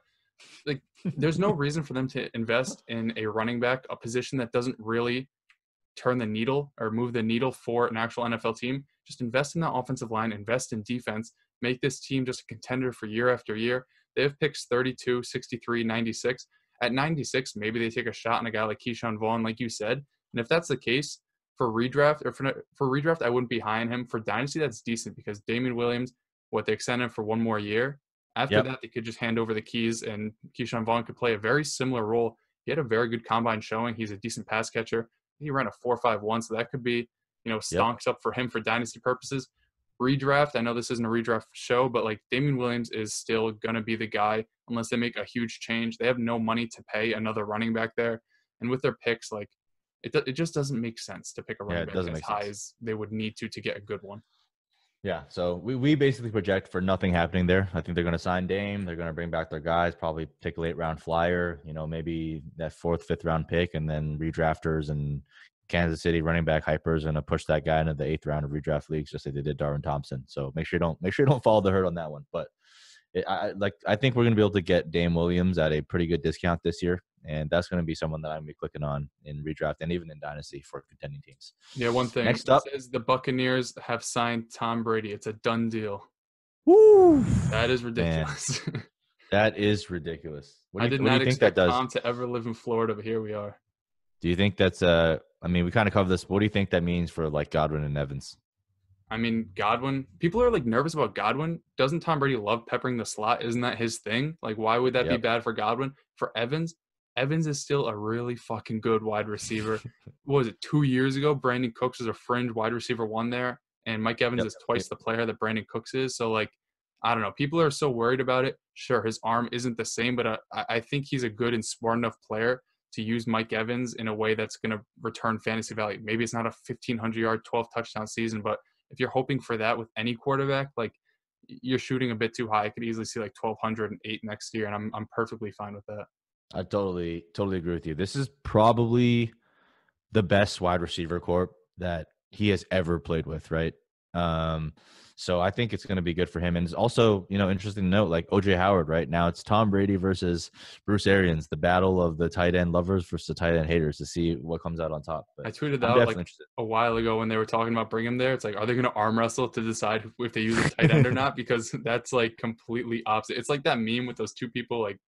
like, there's no reason for them to invest in a running back, a position that doesn't really turn the needle or move the needle for an actual NFL team. Just invest in that offensive line, invest in defense, make this team just a contender for year after year. They have picks 32, 63, 96. At 96, maybe they take a shot on a guy like Ke'Shawn Vaughn, like you said. And if that's the case for redraft or for, for redraft, I wouldn't be high on him. For dynasty, that's decent because Damien Williams, what they extended him for one more year. After Yep. that, they could just hand over the keys, and Ke'Shawn Vaughn could play a very similar role. He had a very good combine showing. He's a decent pass catcher. He ran a four five one, so that could be, you know, stonks up for him for dynasty purposes. Redraft, I know this isn't a redraft show, but like Damien Williams is still gonna be the guy unless they make a huge change. They have no money to pay another running back there, and with their picks, like it, it just doesn't make sense to pick a running it back as high sense. as they would need to to get a good one. Yeah, so we, we basically project for nothing happening there. I think they're going to sign Dame. They're going to bring back their guys, probably take a late round flyer, you know, maybe that fourth, fifth round pick, and then redrafters and Kansas City running back hypers going to push that guy into the eighth round of redraft leagues, just like they did Darwin Thompson. So make sure you don't make sure you don't follow the herd on that one. But it, I like I think we're going to be able to get Dame Williams at a pretty good discount this year, and that's going to be someone that I'm going to be clicking on in redraft and even in dynasty for contending teams. Yeah, one thing. Next up- says the Buccaneers have signed Tom Brady. It's a done deal. Woo! That is ridiculous. That is ridiculous. What do I did not you think that expect does? Tom to ever live in Florida, but here we are. Do you think that's uh I mean we kind of covered this. What do you think that means for like Godwin and Evans? I mean, Godwin. People are like nervous about Godwin. Doesn't Tom Brady love peppering the slot? Isn't that his thing? Like, why would that be bad for Godwin? For Evans, Evans is still a really fucking good wide receiver. what was it two years ago? Brandin Cooks was a fringe wide receiver one there, and Mike Evans Yep. is twice the player that Brandin Cooks is. So like, I don't know. People are so worried about it. Sure, his arm isn't the same, but uh, I, I think he's a good and smart enough player to use Mike Evans in a way that's going to return fantasy value. Maybe it's not a 1500 yard, 12 touchdown season, but if you're hoping for that with any quarterback, like you're shooting a bit too high. I could easily see like 1208 next year, and I'm I'm perfectly fine with that. I totally totally agree with you. This is probably the best wide receiver corps that he has ever played with, right? Um so I think it's going to be good for him and it's also, you know, interesting to note like OJ Howard right now it's Tom Brady versus Bruce Arians, the battle of the tight end lovers versus the tight end haters to see what comes out on top. But I tweeted that out like interested. a while ago when they were talking about bringing him there. It's like, are they going to arm wrestle to decide if they use a tight end or not? Because that's like completely opposite. It's like that meme with those two people like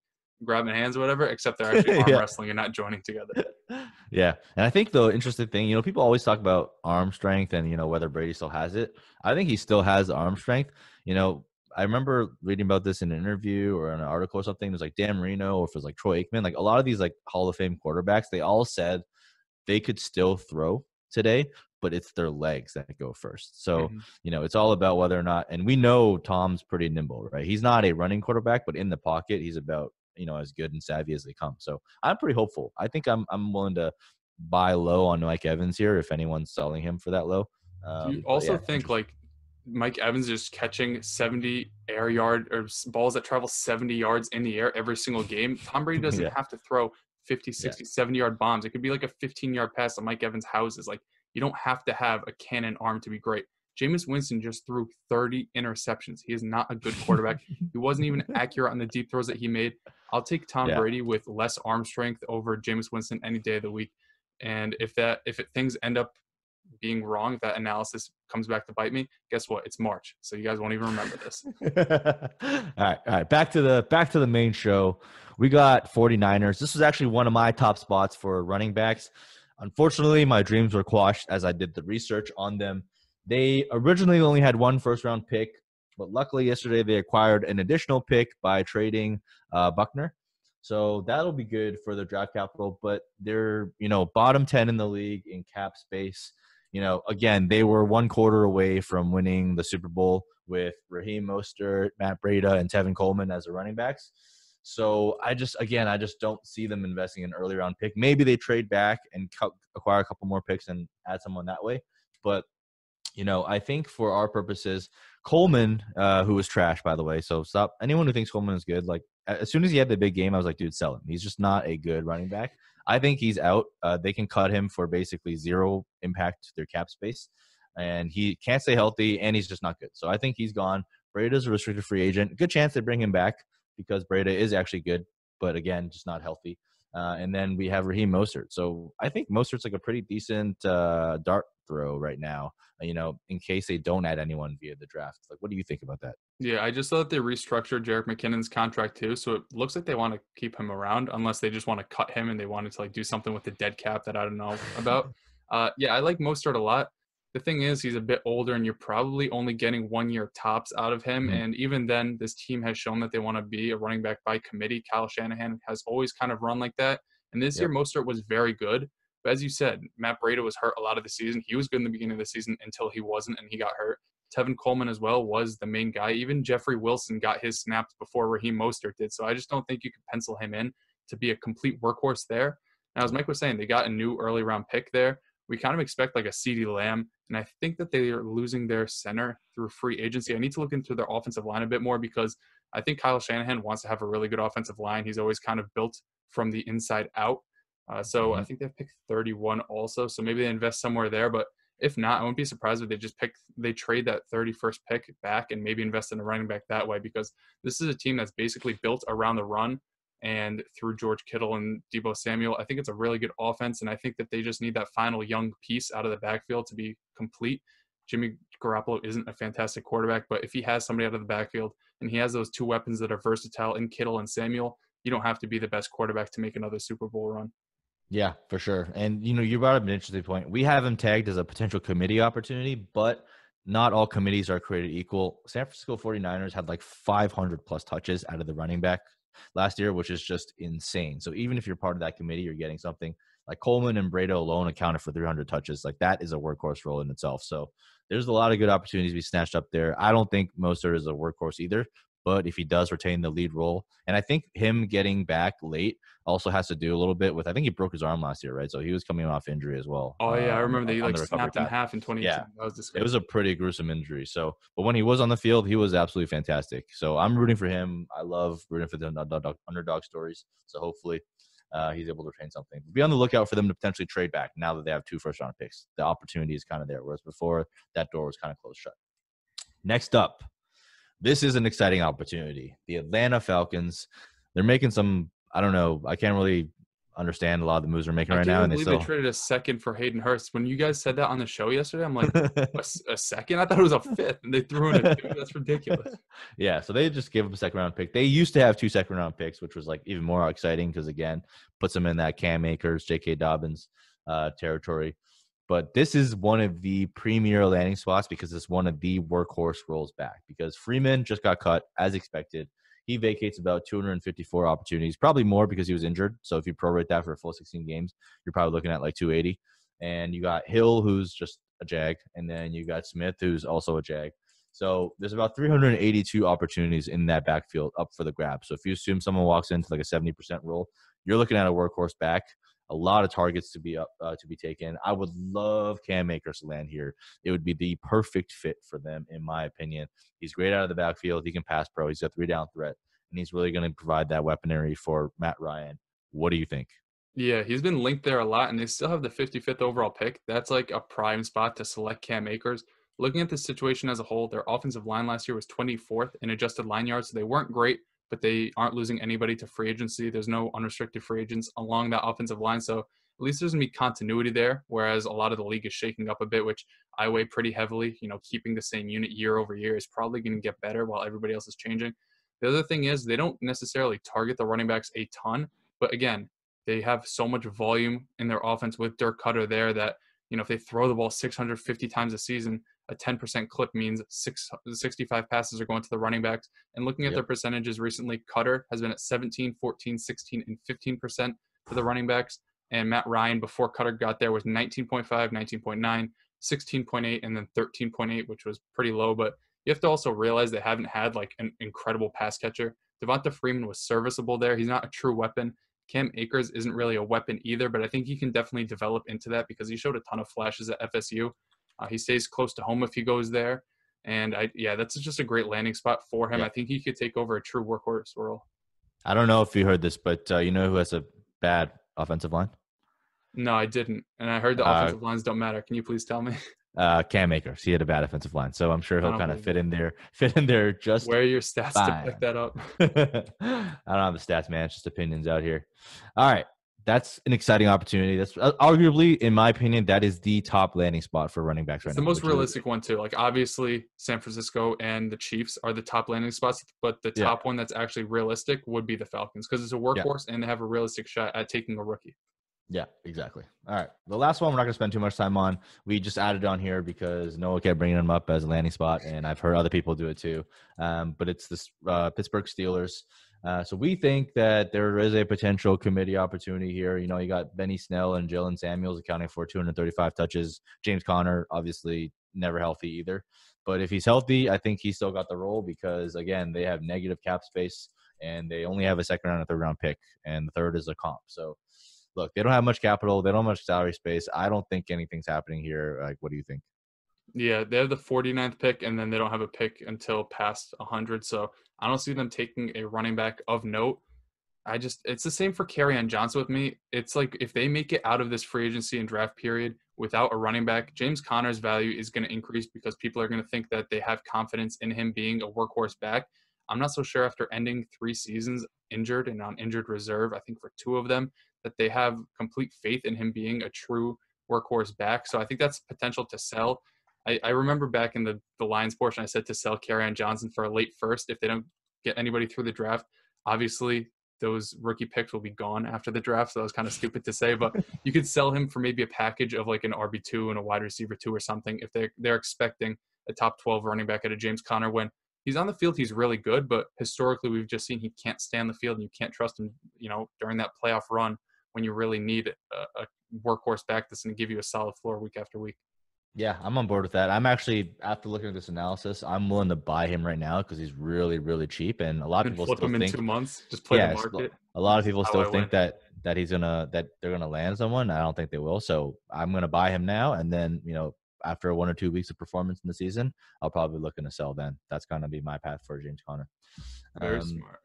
grabbing hands or whatever, except they're actually arm Yeah. wrestling and not joining together. Yeah. And I think the interesting thing, you know, people always talk about arm strength and, you know, whether Brady still has it. I think he still has arm strength. You know, I remember reading about this in an interview or an article or something. It was like Dan Marino or if it was like Troy Aikman, like a lot of these like Hall of Fame quarterbacks, they all said they could still throw today, but it's their legs that go first. So, Mhm. you know, it's all about whether or not, and we know Tom's pretty nimble, right? He's not a running quarterback, but in the pocket, he's about, you know, as good and savvy as they come. So I'm pretty hopeful. I think I'm, I'm willing to buy low on Mike Evans here if anyone's selling him for that low. Um, Do you also yeah, think like Mike Evans is catching 70 air yard or balls that travel 70 yards in the air every single game? Tom Brady doesn't Yeah. have to throw 50, 60, 70 yard bombs. It could be like a 15 yard pass that Mike Evans houses. Like you don't have to have a cannon arm to be great. Jameis Winston just threw 30 interceptions. He is not a good quarterback. he wasn't even accurate on the deep throws that he made. I'll take Tom Yeah. Brady with less arm strength over Jameis Winston any day of the week. And if that if it, things end up being wrong, if that analysis comes back to bite me, guess what? It's March, so you guys won't even remember this. all right, all right. Back to the back to the main show. We got 49ers. This was actually one of my top spots for running backs. Unfortunately, my dreams were quashed as I did the research on them. They originally only had one first round pick, but luckily yesterday they acquired an additional pick by trading uh, Buckner. So that'll be good for their draft capital. But they're you know bottom 10 in the league in cap space you know, again, they were one quarter away from winning the Super Bowl with Raheem Mostert, Matt Breida, and Tevin Coleman as the running backs. So I just, again, I just don't see them investing in an early round pick. Maybe they trade back and acquire a couple more picks and add someone that way. But you know, I think for our purposes, Coleman, uh, who was trash, by the way. So stop anyone who thinks Coleman is good. Like as soon as he had the big game, I was like, dude, sell him. He's just not a good running back. I think he's out. Uh, they can cut him for basically zero impact to their cap space, and he can't stay healthy, and he's just not good. So I think he's gone. Breida's a restricted free agent. Good chance they bring him back because Breida is actually good, but again, just not healthy. Uh, and then we have Raheem Mostert. So I think Mostert's like a pretty decent uh, dart throw right now. You know, in case they don't add anyone via the draft. Like, what do you think about that? Yeah, I just saw that they restructured Jerick McKinnon's contract too, so it looks like they want to keep him around, unless they just want to cut him and they wanted to like do something with the dead cap that I don't know about. Uh, yeah, I like Mostert a lot. The thing is, he's a bit older, and you're probably only getting one year tops out of him. Mhm. And even then, this team has shown that they want to be a running back by committee. Kyle Shanahan has always kind of run like that, and this year Mostert was very good. But as you said, Matt Breida was hurt a lot of the season. He was good in the beginning of the season until he wasn't, and he got hurt. Tevin Coleman as well was the main guy. Even Jeffrey Wilson got his snaps before Raheem Mostert did. So I just don't think you could pencil him in to be a complete workhorse there. Now, as Mike was saying, they got a new early round pick there. We kind of expect like a CeeDee Lamb, and I think that they are losing their center through free agency. I need to look into their offensive line a bit more because I think Kyle Shanahan wants to have a really good offensive line. He's always kind of built from the inside out. Uh, so I Mhm. think they've picked 31 also. So maybe they invest somewhere there. But if not, I wouldn't be surprised if they just pick, they trade that 31st pick back and maybe invest in a running back that way because this is a team that's basically built around the run and through George Kittle and Deebo Samuel. I think it's a really good offense. And I think that they just need that final young piece out of the backfield to be complete. Jimmy Garoppolo isn't a fantastic quarterback, but if he has somebody out of the backfield and he has those two weapons that are versatile in Kittle and Samuel, you don't have to be the best quarterback to make another Super Bowl run. Yeah, for sure. And you know, you brought up an interesting point. We have him tagged as a potential committee opportunity, but not all committees are created equal. San Francisco 49ers had like 500 plus touches out of the running back last year, which is just insane. So even if you're part of that committee, you're getting something like Coleman and Breida alone accounted for 300 touches. Like that is a workhorse role in itself. So there's a lot of good opportunities to be snatched up there. I don't think Mostert is a workhorse either, but if he does retain the lead role, and I think him getting back late also has to do a little bit with I think he broke his arm last year, right? So he was coming off injury as well. Oh yeah, I um, remember that on like snapped in half in 2018. Yeah. that was disgusting. It was a pretty gruesome injury. So, but when he was on the field, he was absolutely fantastic. So I'm rooting for him. I love rooting for the underdog, underdog stories. So hopefully, uh, he's able to retain something. Be on the lookout for them to potentially trade back now that they have two first round picks. The opportunity is kind of there, whereas before that door was kind of closed shut. Next up, this is an exciting opportunity. The Atlanta Falcons. They're making some. I don't know. I can't really understand a lot of the moves they're making I right now, and they still. they traded a second for Hayden Hurst. When you guys said that on the show yesterday, I'm like, a second? I thought it was a fifth, and they threw in a two. That's ridiculous. yeah, so they just gave up a second round pick. They used to have two second round picks, which was like even more exciting because again, puts them in that Cam Akers, J.K. Dobbins uh, territory. But this is one of the premier landing spots because it's one of the workhorse roles back. Because Freeman just got cut as expected. He vacates about 254 opportunities, probably more because he was injured. So if you prorate that for a full 16 games, you're probably looking at like 280. And you got Hill, who's just a jag, and then you got Smith, who's also a jag. So there's about 382 opportunities in that backfield up for the grab. So if you assume someone walks into like a 70% role, you're looking at a workhorse back. A lot of targets to be up uh, to be taken. I would love Cam Akers to land here. It would be the perfect fit for them, in my opinion. He's great out of the backfield. He can pass pro. He's a three down threat, and he's really going to provide that weaponry for Matt Ryan. What do you think? Yeah, he's been linked there a lot, and they still have the 55th overall pick. That's like a prime spot to select Cam Akers. Looking at the situation as a whole, their offensive line last year was 24th in adjusted line yards, so they weren't great, but they aren't losing anybody to free agency. There's no unrestricted free agents along that offensive line, so at least there's gonna be continuity there. Whereas a lot of the league is shaking up a bit, which I weigh pretty heavily. You know, keeping the same unit year over year is probably going to get better while everybody else is changing. The other thing is they don't necessarily target the running backs a ton, but again, they have so much volume in their offense with Dirk Koetter there that you know if they throw the ball 650 times a season a 10% clip means six, 65 passes are going to the running backs. And looking at yep. their percentages recently, Koetter has been at 17, 14, 16, and 15% for the running backs. And Matt Ryan, before Koetter got there, was 19.5, 19.9, 16.8, and then 13.8, which was pretty low. But you have to also realize they haven't had like an incredible pass catcher. Devonta Freeman was serviceable there. He's not a true weapon. Cam Akers isn't really a weapon either, but I think he can definitely develop into that because he showed a ton of flashes at FSU. Uh, he stays close to home if he goes there. And I, yeah, that's just a great landing spot for him. Yeah. I think he could take over a true workhorse role. I don't know if you heard this, but uh, you know who has a bad offensive line? No, I didn't. And I heard the uh, offensive lines don't matter. Can you please tell me? Uh, Cam Akers. He had a bad offensive line, so I'm sure he'll kind of fit in there. Fit in there just. Where are your stats fine. to pick that up? I don't have the stats, man. It's just opinions out here. All right, that's an exciting opportunity. That's uh, arguably, in my opinion, that is the top landing spot for running backs right it's now. The most realistic is, one too. Like obviously, San Francisco and the Chiefs are the top landing spots, but the top yeah. one that's actually realistic would be the Falcons because it's a workhorse yeah. and they have a realistic shot at taking a rookie. Yeah, exactly. All right. The last one we're not going to spend too much time on. We just added on here because Noah kept bringing them up as a landing spot, and I've heard other people do it too. Um, but it's the uh, Pittsburgh Steelers. Uh, so we think that there is a potential committee opportunity here. You know, you got Benny Snell and Jaylen Samuels accounting for 235 touches. James Conner, obviously, never healthy either. But if he's healthy, I think he's still got the role because, again, they have negative cap space and they only have a second round and third round pick, and the third is a comp. So, look, they don't have much capital, they don't have much salary space. I don't think anything's happening here. Like, what do you think? Yeah, they have the 49th pick, and then they don't have a pick until past 100. So I don't see them taking a running back of note. I just, it's the same for Kerryon Johnson with me. It's like if they make it out of this free agency and draft period without a running back, James Conner's value is going to increase because people are going to think that they have confidence in him being a workhorse back. I'm not so sure after ending three seasons injured and on injured reserve, I think for two of them, that they have complete faith in him being a true workhorse back. So I think that's potential to sell. I, I remember back in the, the Lions portion, I said to sell Kerryon Johnson for a late first if they don't get anybody through the draft. Obviously, those rookie picks will be gone after the draft. So that was kind of stupid to say, but you could sell him for maybe a package of like an RB two and a wide receiver two or something if they they're expecting a top twelve running back at a James Conner when he's on the field, he's really good, but historically we've just seen he can't stay on the field and you can't trust him, you know, during that playoff run when you really need a, a workhorse back that's going to give you a solid floor week after week. Yeah, I'm on board with that. I'm actually after looking at this analysis, I'm willing to buy him right now because he's really, really cheap, and a lot of people flip still him think, in two months. Just play yeah, the market. A lot of people still think that that he's gonna that they're gonna land someone. I don't think they will. So I'm gonna buy him now, and then you know after one or two weeks of performance in the season, I'll probably looking to sell. Then that's gonna be my path for James Conner. Very um, smart.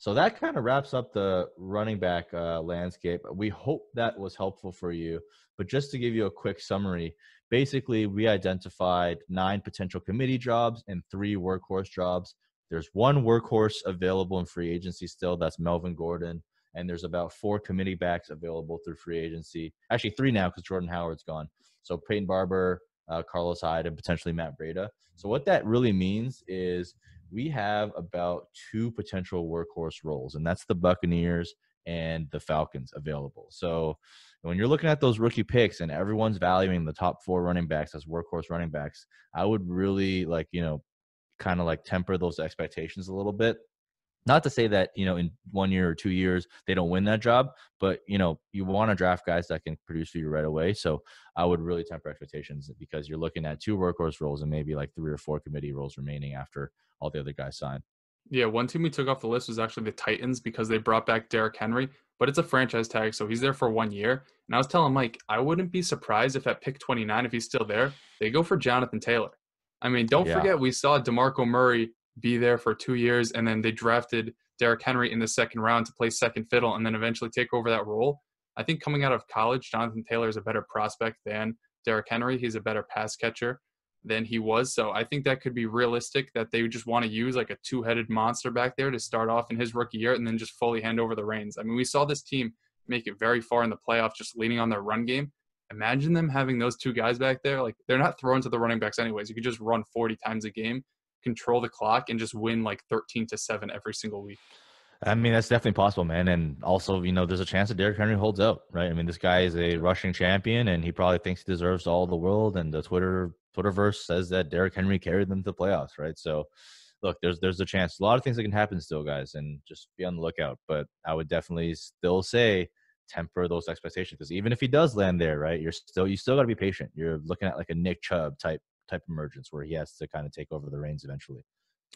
So that kind of wraps up the running back uh, landscape. We hope that was helpful for you. But just to give you a quick summary, basically we identified nine potential committee jobs and three workhorse jobs. There's one workhorse available in free agency still. That's Melvin Gordon. And there's about four committee backs available through free agency. Actually, three now because Jordan Howard's gone. So Peyton Barber, uh, Carlos Hyde, and potentially Matt Breida. So what that really means is we have about two potential workhorse roles, and that's the Buccaneers and the Falcons available. So when you're looking at those rookie picks and everyone's valuing the top four running backs as workhorse running backs, I would really like, you know, kind of like temper those expectations a little bit. Not to say that, you know, in one year or two years they don't win that job, but you know, you want to draft guys that can produce for you right away. So I would really temper expectations because you're looking at two workhorse roles and maybe like three or four committee roles remaining after all the other guys signed. Yeah, one team we took off the list was actually the Titans because they brought back Derrick Henry, but it's a franchise tag, so he's there for one year. And I was telling Mike, I wouldn't be surprised if at pick 29, if he's still there, they go for Jonathan Taylor. I mean, don't yeah. forget we saw DeMarco Murray be there for two years, and then they drafted Derrick Henry in the second round to play second fiddle and then eventually take over that role. I think coming out of college, Jonathan Taylor is a better prospect than Derrick Henry. He's a better pass catcher than he was. So I think that could be realistic that they just want to use like a two headed monster back there to start off in his rookie year and then just fully hand over the reins. I mean, we saw this team make it very far in the playoffs just leaning on their run game. Imagine them having those two guys back there. Like they're not thrown to the running backs anyways. You could just run 40 times a game, control the clock, and just win like 13 to 7 every single week. I mean, that's definitely possible, man. And also, you know, there's a chance that Derrick Henry holds out, right? I mean, this guy is a rushing champion, and he probably thinks he deserves all the world. And the Twitter Twitterverse says that Derrick Henry carried them to the playoffs, right? So, look, there's there's a chance. A lot of things that can happen still, guys, and just be on the lookout. But I would definitely still say temper those expectations because even if he does land there, right, you're still you still got to be patient. You're looking at like a Nick Chubb type type emergence where he has to kind of take over the reins eventually.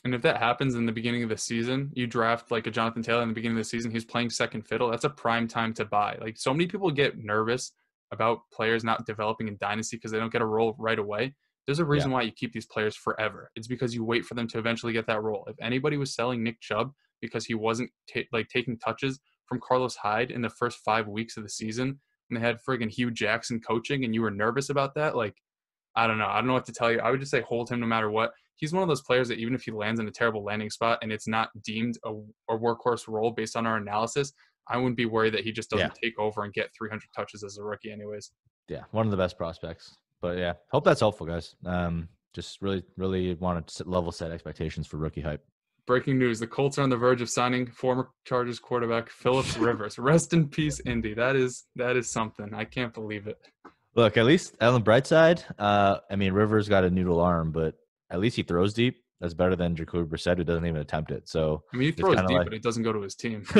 And if that happens in the beginning of the season, you draft like a Jonathan Taylor in the beginning of the season, he's playing second fiddle. That's a prime time to buy. Like so many people get nervous about players not developing in dynasty because they don't get a role right away. There's a reason yeah. why you keep these players forever. It's because you wait for them to eventually get that role. If anybody was selling Nick Chubb because he wasn't t- like taking touches from Carlos Hyde in the first five weeks of the season, and they had friggin' Hue Jackson coaching, and you were nervous about that, like I don't know. I don't know what to tell you. I would just say hold him no matter what. He's one of those players that even if he lands in a terrible landing spot and it's not deemed a, a workhorse role based on our analysis, I wouldn't be worried that he just doesn't yeah. take over and get 300 touches as a rookie, anyways. Yeah, one of the best prospects. But yeah, hope that's helpful, guys. Um, just really, really want to level set expectations for rookie hype. Breaking news: The Colts are on the verge of signing former Chargers quarterback Phillips Rivers. Rest in peace, Indy. That is that is something. I can't believe it. Look, at least Ellen Brightside. Uh, I mean, Rivers got a noodle arm, but at least he throws deep. That's better than Jacoby Brissett, who doesn't even attempt it. So I mean, he throws deep, like, but it doesn't go to his team.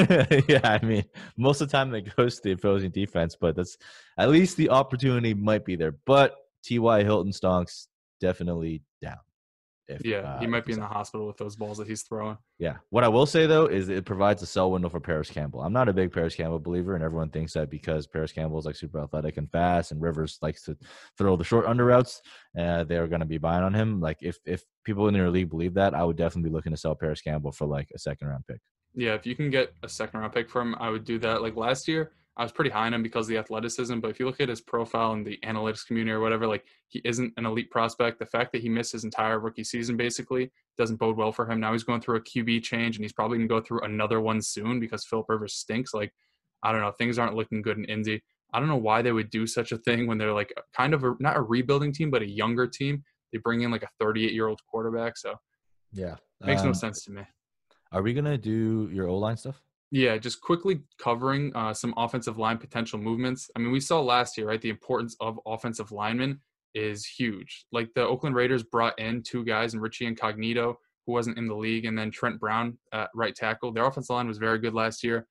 yeah, I mean, most of the time it goes to the opposing defense, but that's at least the opportunity might be there. But T.Y. Hilton stonks definitely down. If, yeah, uh, he might be in the hospital with those balls that he's throwing. Yeah. What I will say though is it provides a sell window for Parris Campbell. I'm not a big Parris Campbell believer, and everyone thinks that because Parris Campbell is like super athletic and fast, and Rivers likes to throw the short under routes, uh, they're going to be buying on him. Like if if people in your league believe that, I would definitely be looking to sell Parris Campbell for like a second round pick. Yeah, if you can get a second round pick from him, I would do that. Like last year, I was pretty high on him because of the athleticism. But if you look at his profile in the analytics community or whatever, like he isn't an elite prospect. The fact that he missed his entire rookie season basically doesn't bode well for him. Now he's going through a QB change and he's probably going to go through another one soon because Philip Rivers stinks. Like, I don't know. Things aren't looking good in Indy. I don't know why they would do such a thing when they're like kind of a, not a rebuilding team, but a younger team. They bring in like a 38 year old quarterback. So, yeah, makes um, no sense to me. Are we going to do your O line stuff? Yeah, just quickly covering uh, some offensive line potential movements. I mean, we saw last year, right? The importance of offensive linemen is huge. Like the Oakland Raiders brought in two guys, and Richie Incognito, who wasn't in the league, and then Trent Brown at right tackle. Their offensive line was very good last year.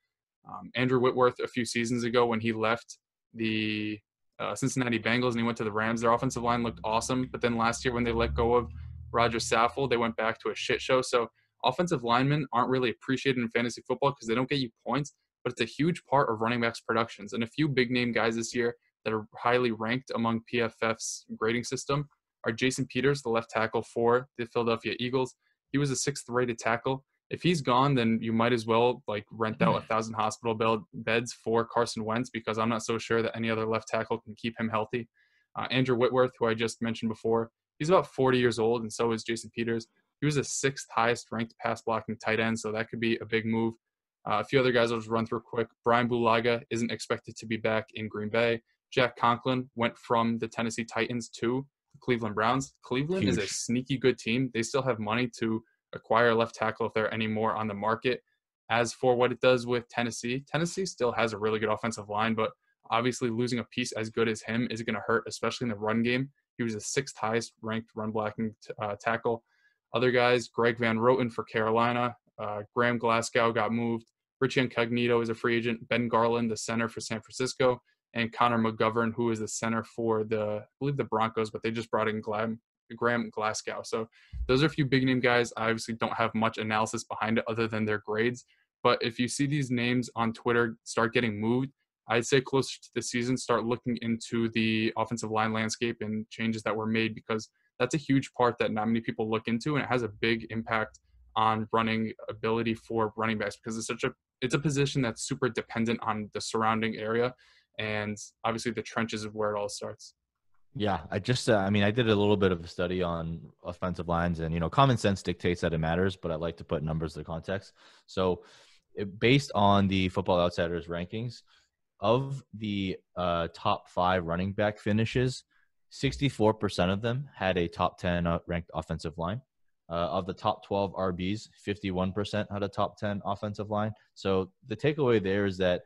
Um, Andrew Whitworth, a few seasons ago, when he left the uh, Cincinnati Bengals and he went to the Rams, their offensive line looked awesome. But then last year, when they let go of Rodger Saffold, they went back to a shit show. So offensive linemen aren't really appreciated in fantasy football because they don't get you points, but it's a huge part of running backs' productions. And a few big name guys this year that are highly ranked among PFF's grading system are Jason Peters, the left tackle for the Philadelphia Eagles. He was a sixth rated tackle. If he's gone, then you might as well like rent out a thousand hospital bed- beds for Carson Wentz because I'm not so sure that any other left tackle can keep him healthy. Uh, Andrew Whitworth, who I just mentioned before, he's about 40 years old, and so is Jason Peters. He was the sixth highest ranked pass blocking tight end, so that could be a big move. Uh, a few other guys I'll just run through quick. Brian Bulaga isn't expected to be back in Green Bay. Jack Conklin went from the Tennessee Titans to the Cleveland Browns. Cleveland Huge. is a sneaky good team. They still have money to acquire left tackle if there are any more on the market As for what it does with Tennessee, Tennessee still has a really good offensive line, but obviously losing a piece as good as him is going to hurt, especially in the run game. He was the sixth highest ranked run blocking t- uh, tackle. Other guys, Greg Van Roten for Carolina, uh, Graham Glasgow got moved. Richie Incognito is a free agent. Ben Garland, the center for San Francisco, and Connor McGovern, who is the center for the, I believe the Broncos, but they just brought in Graham, Graham Glasgow. So those are a few big name guys. I obviously don't have much analysis behind it other than their grades. But if you see these names on Twitter start getting moved, I'd say closer to the season, start looking into the offensive line landscape and changes that were made because that's a huge part that not many people look into, and it has a big impact on running ability for running backs because it's such a it's a position that's super dependent on the surrounding area, and obviously the trenches of where it all starts. Yeah, I just, uh, I mean, I did a little bit of a study on offensive lines, and you know, common sense dictates that it matters, but I like to put numbers to context. So, it, based on the Football Outsiders rankings, of the uh, top five running back finishes, 64% of them had a top 10 uh, ranked offensive line. Uh, of the top 12 RBs, 51% had a top 10 offensive line. So the takeaway there is that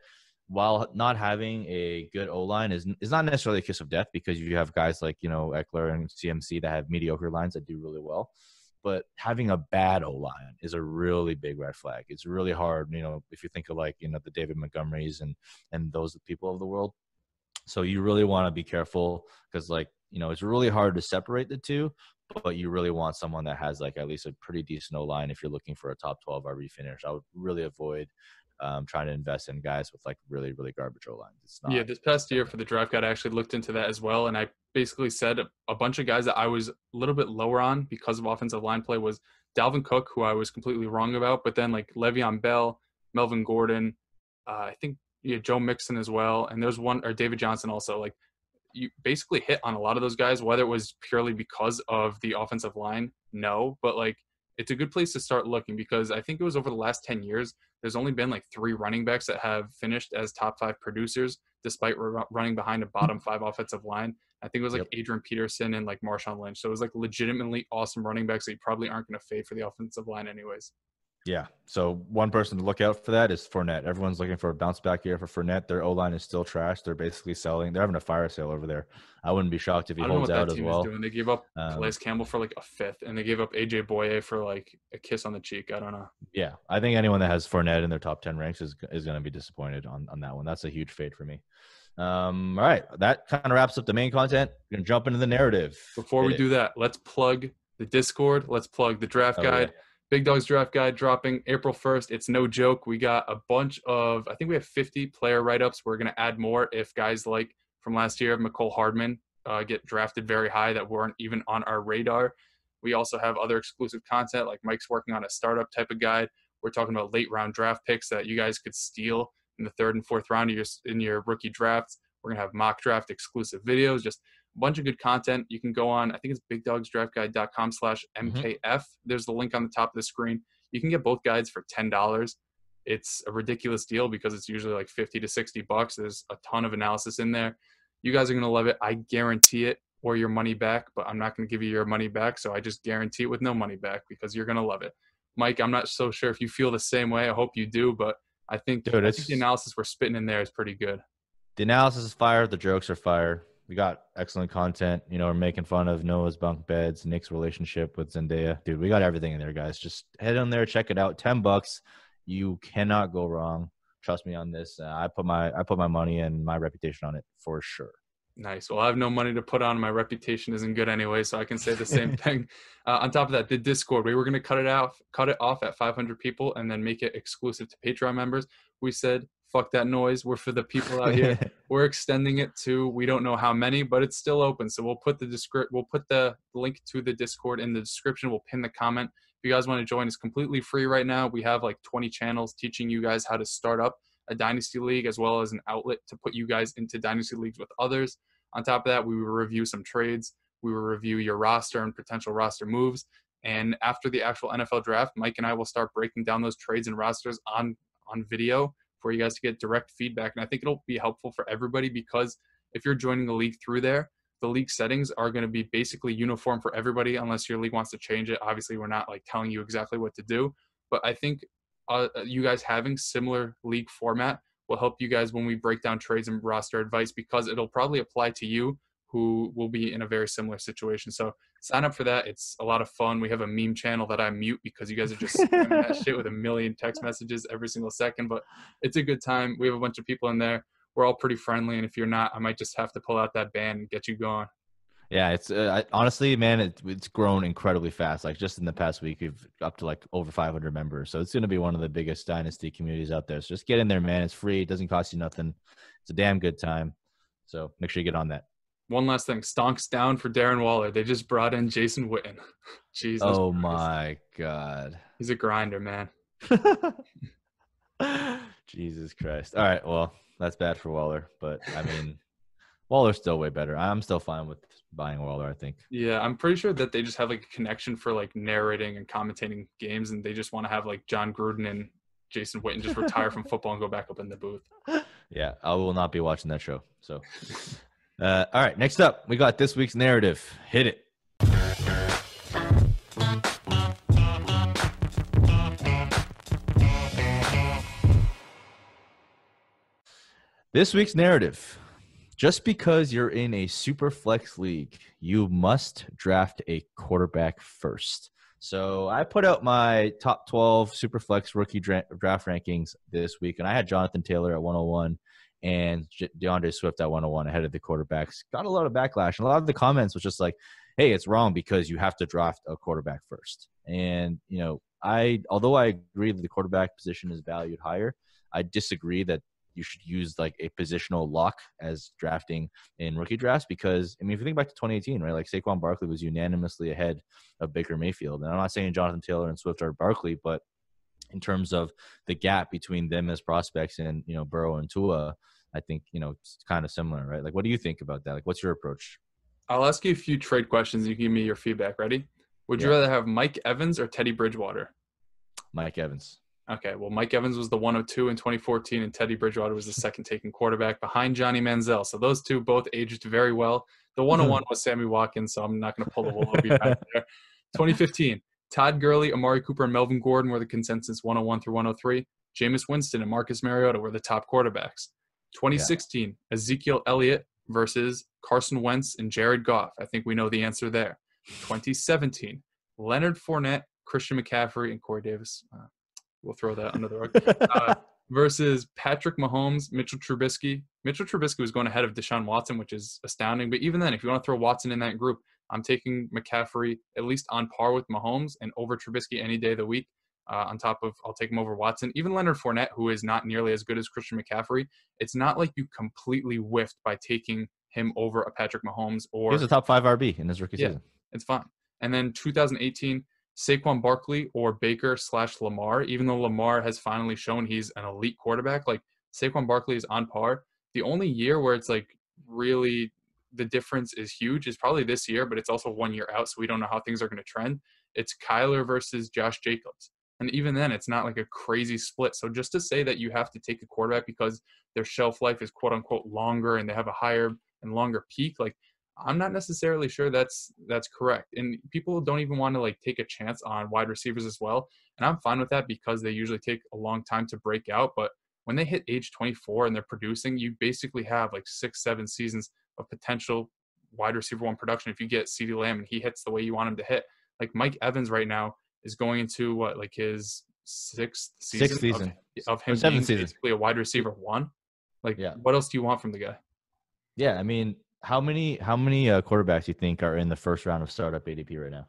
while not having a good O line is is not necessarily a kiss of death because you have guys like you know Ekeler and CMC that have mediocre lines that do really well but having a bad O line is a really big red flag. It's really hard, you know, if you think of like, you know, the David Montgomerys and and those people of the world. So you really want to be careful because like, you know, it's really hard to separate the two, but you really want someone that has like at least a pretty decent O line if you're looking for a top 12 RB finish. I would really avoid um, trying to invest in guys with like really really garbage O lines. It's not. Yeah, this past year for the draft guide, I actually looked into that as well, and I basically said a bunch of guys that I was a little bit lower on because of offensive line play was Dalvin Cook, who I was completely wrong about, but then like Le'Veon Bell, Melvin Gordon, uh, I think yeah, Joe Mixon as well, and there's one or David Johnson also. Like you basically hit on a lot of those guys, whether it was purely because of the offensive line, no, but like it's a good place to start looking because I think it was over the last 10 years, there's only been like three running backs that have finished as top five producers despite running behind a hmm. bottom five offensive line. I think it was like yep. Adrian Peterson and like Marshawn Lynch. So it was like legitimately awesome running backs that you probably aren't going to fade for the offensive line anyways. Yeah. So one person to look out for that is Fournette. Everyone's looking for a bounce back year for Fournette. Their O line is still trash. They're basically selling. They're having a fire sale over there. I wouldn't be shocked if he holds out as well. They gave up um, Calais Campbell for like a fifth, and they gave up AJ Bouye for like a kiss on the cheek. I don't know. Yeah, I think anyone that has Fournette in their top ten ranks is is going to be disappointed on on that one. That's a huge fade for me. Um, all right, that kind of wraps up the main content. We're gonna jump into the narrative. Before Hit we it. do that, let's plug the Discord. Let's plug the draft oh, guide. Yeah. Big Dogs Draft Guide dropping April 1st. It's no joke. We got a bunch of, I think we have 50 player write ups. We're going to add more if guys like from last year, Mecole Hardman, uh, get drafted very high that weren't even on our radar. We also have other exclusive content, like Mike's working on a startup type of guide. We're talking about late round draft picks that you guys could steal in the third and fourth round of your, in your rookie drafts. We're going to have mock draft exclusive videos, just bunch of good content. You can go on, I think it's bigdogsdraftguide.com slash MKF. Mm-hmm. There's the link on the top of the screen. You can get both guides for $10. It's a ridiculous deal because it's usually like 50 to 60 bucks. There's a ton of analysis in there. You guys are going to love it. I guarantee it or your money back, but I'm not going to give you your money back. So I just guarantee it with no money back because you're going to love it. Mike, I'm not so sure if you feel the same way. I hope you do, but I think, Dude, I think the analysis we're spitting in there is pretty good. The analysis is fire. The jokes are fire we got excellent content. You know, we're making fun of Noah's bunk beds, Nick's relationship with Zendaya. Dude, we got everything in there, guys. Just head on there, check it out. Ten bucks, you cannot go wrong. Trust me on this. Uh, I put my I put my money and my reputation on it for sure. Nice. Well, I have no money to put on. My reputation isn't good anyway, so I can say the same thing. Uh, on top of that, the Discord, we were going to cut it out, cut it off at 500 people, and then make it exclusive to Patreon members. We said fuck that noise. We're for the people out here. We're extending it to we don't know how many, but it's still open. So we'll put the descript we'll put the link to the Discord in the description. We'll pin the comment. If you guys want to join, it's completely free right now. We have like 20 channels teaching you guys how to start up a dynasty league as well as an outlet to put you guys into dynasty leagues with others. On top of that, we will review some trades. We will review your roster and potential roster moves. And after the actual NFL draft, Mike and I will start breaking down those trades and rosters on on video for you guys to get direct feedback. And I think it'll be helpful for everybody because if you're joining the league through there, the league settings are going to be basically uniform for everybody unless your league wants to change it. Obviously, we're not like telling you exactly what to do, but I think uh, you guys having similar league format will help you guys when we break down trades and roster advice because it'll probably apply to you who will be in a very similar situation. So sign up for that. It's a lot of fun. We have a meme channel that I mute because you guys are just spamming that shit with a million text messages every single second. But it's a good time. We have a bunch of people in there. We're all pretty friendly, and if you're not, I might just have to pull out that band and get you going. Yeah, it's uh, I, honestly, man, it, it's grown incredibly fast. Like just in the past week, we've up to like over 500 members. So it's going to be one of the biggest dynasty communities out there. So just get in there, man. It's free. It doesn't cost you nothing. It's a damn good time. So make sure you get on that. One last thing, stonks down for Darren Waller. They just brought in Jason Witten. Jesus. Oh Christ. my god. He's a grinder, man. Jesus Christ. All right, well, that's bad for Waller, but I mean, Waller's still way better. I'm still fine with buying Waller, I think. Yeah, I'm pretty sure that they just have like a connection for like narrating and commentating games, and they just want to have like Jon Gruden and Jason Witten just retire from football and go back up in the booth. Yeah, I will not be watching that show. So, uh, all right, next up, we got this week's narrative. Hit it. This week's narrative just because you're in a super flex league, you must draft a quarterback first. So I put out my top 12 super flex rookie draft rankings this week, and I had Jonathan Taylor at 101 and D'Andre Swift at 101 ahead of the quarterbacks. Got a lot of backlash, and a lot of the comments was just like, "Hey, it's wrong because you have to draft a quarterback first. And you know, I although I agree that the quarterback position is valued higher, I disagree that you should use like a positional lock as drafting in rookie drafts because I mean if you think back to 2018, right? Like Saquon Barkley was unanimously ahead of Baker Mayfield. And I'm not saying Jonathan Taylor and Swift are Barkley, but in terms of the gap between them as prospects and you know Burrow and Tua, I think you know it's kind of similar, right? Like, what do you think about that? Like, what's your approach? I'll ask you a few trade questions. You give me your feedback. Ready? Would you rather have Mike Evans or Teddy Bridgewater? Mike Evans. Okay, well, Mike Evans was the 102 in 2014, and Teddy Bridgewater was the second taken quarterback behind Johnny Manziel. So those two both aged very well. The 101 was Sammy Watkins, so I'm not going to pull the wool over your back there. 2015, Todd Gurley, Amari Cooper, and Melvin Gordon were the consensus 101 through 103. Jameis Winston and Marcus Mariota were the top quarterbacks. 2016, yeah. Ezekiel Elliott versus Carson Wentz and Jared Goff. I think we know the answer there. 2017, Leonard Fournette, Christian McCaffrey, and Corey Davis. Uh, We'll throw that under the rug. Uh, versus Patrick Mahomes, Mitchell Trubisky. Mitchell Trubisky was going ahead of Deshaun Watson, which is astounding. But even then, if you want to throw Watson in that group, I'm taking McCaffrey at least on par with Mahomes and over Trubisky any day of the week. Uh, on top of, I'll take him over Watson. Even Leonard Fournette, who is not nearly as good as Christian McCaffrey, it's not like you completely whiffed by taking him over a Patrick Mahomes or. He's a top five RB in his rookie yeah, season. It's fine. And then 2018, Saquon Barkley or Baker slash Lamar, even though Lamar has finally shown he's an elite quarterback, like Saquon Barkley is on par. The only year where it's like really the difference is huge is probably this year, but it's also one year out, so we don't know how things are going to trend. It's Kyler versus Josh Jacobs. And even then, it's not like a crazy split. So just to say that you have to take a quarterback because their shelf life is quote unquote longer and they have a higher and longer peak, like I'm not necessarily sure that's that's correct. And people don't even want to like take a chance on wide receivers as well. And I'm fine with that because they usually take a long time to break out. But when they hit age 24 and they're producing, you basically have like six, seven seasons of potential wide receiver one production if you get CeeDee Lamb and he hits the way you want him to hit. Like Mike Evans right now is going into what like his sixth season, sixth season. Of, of him being season. basically a wide receiver one. Like yeah. what else do you want from the guy? Yeah, I mean, how many how many uh, quarterbacks do you think are in the first round of startup ADP right now?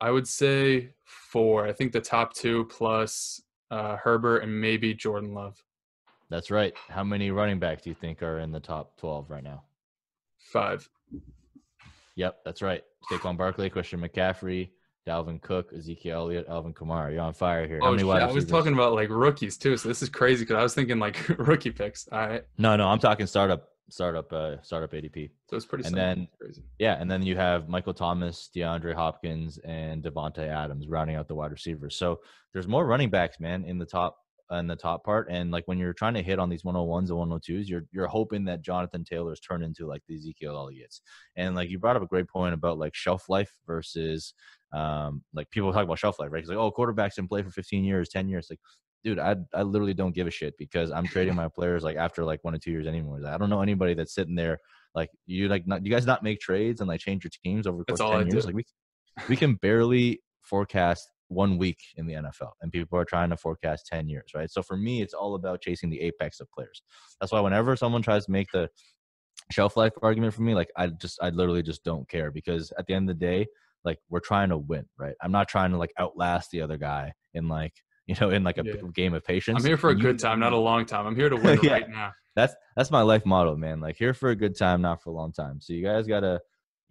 I would say four. I think the top two plus uh, Herbert and maybe Jordan Love. That's right. How many running backs do you think are in the top twelve right now? Five. Yep, that's right. Saquon Barkley, Christian McCaffrey, Dalvin Cook, Ezekiel Elliott, Alvin Kamara. You're on fire here. Oh, shit, I was talking about like rookies too, so this is crazy because I was thinking like rookie picks. All right. No, no, I'm talking startup startup uh, startup ADP. So it's pretty. And then yeah, and then you have Michael Thomas, DeAndre Hopkins, and Davante Adams rounding out the wide receivers. So there's more running backs, man, in the top in the top part. And like when you're trying to hit on these 101s and 102s, you're you're hoping that Jonathan Taylor's turn into like the Ezekiel Elliott's. And like you brought up a great point about like shelf life versus um, like people talk about shelf life, right? It's like, oh, quarterbacks can play for 15 years, 10 years. Like, dude, I I literally don't give a shit because I'm trading my players like after like one or two years anymore. I don't know anybody that's sitting there like you like not you guys not make trades and like change your teams over the course of 10 years. Like we we can barely forecast one week in the NFL and people are trying to forecast 10 years, right? So for me, it's all about chasing the apex of players. That's why whenever someone tries to make the shelf life argument for me, like I just I literally just don't care because at the end of the day, like we're trying to win, right? I'm not trying to like outlast the other guy in like you know in like a yeah. game of patience. I'm here for a good time, not a long time. I'm here to win yeah. right now. That's that's my life motto, man. Like here for a good time, not for a long time. So you guys gotta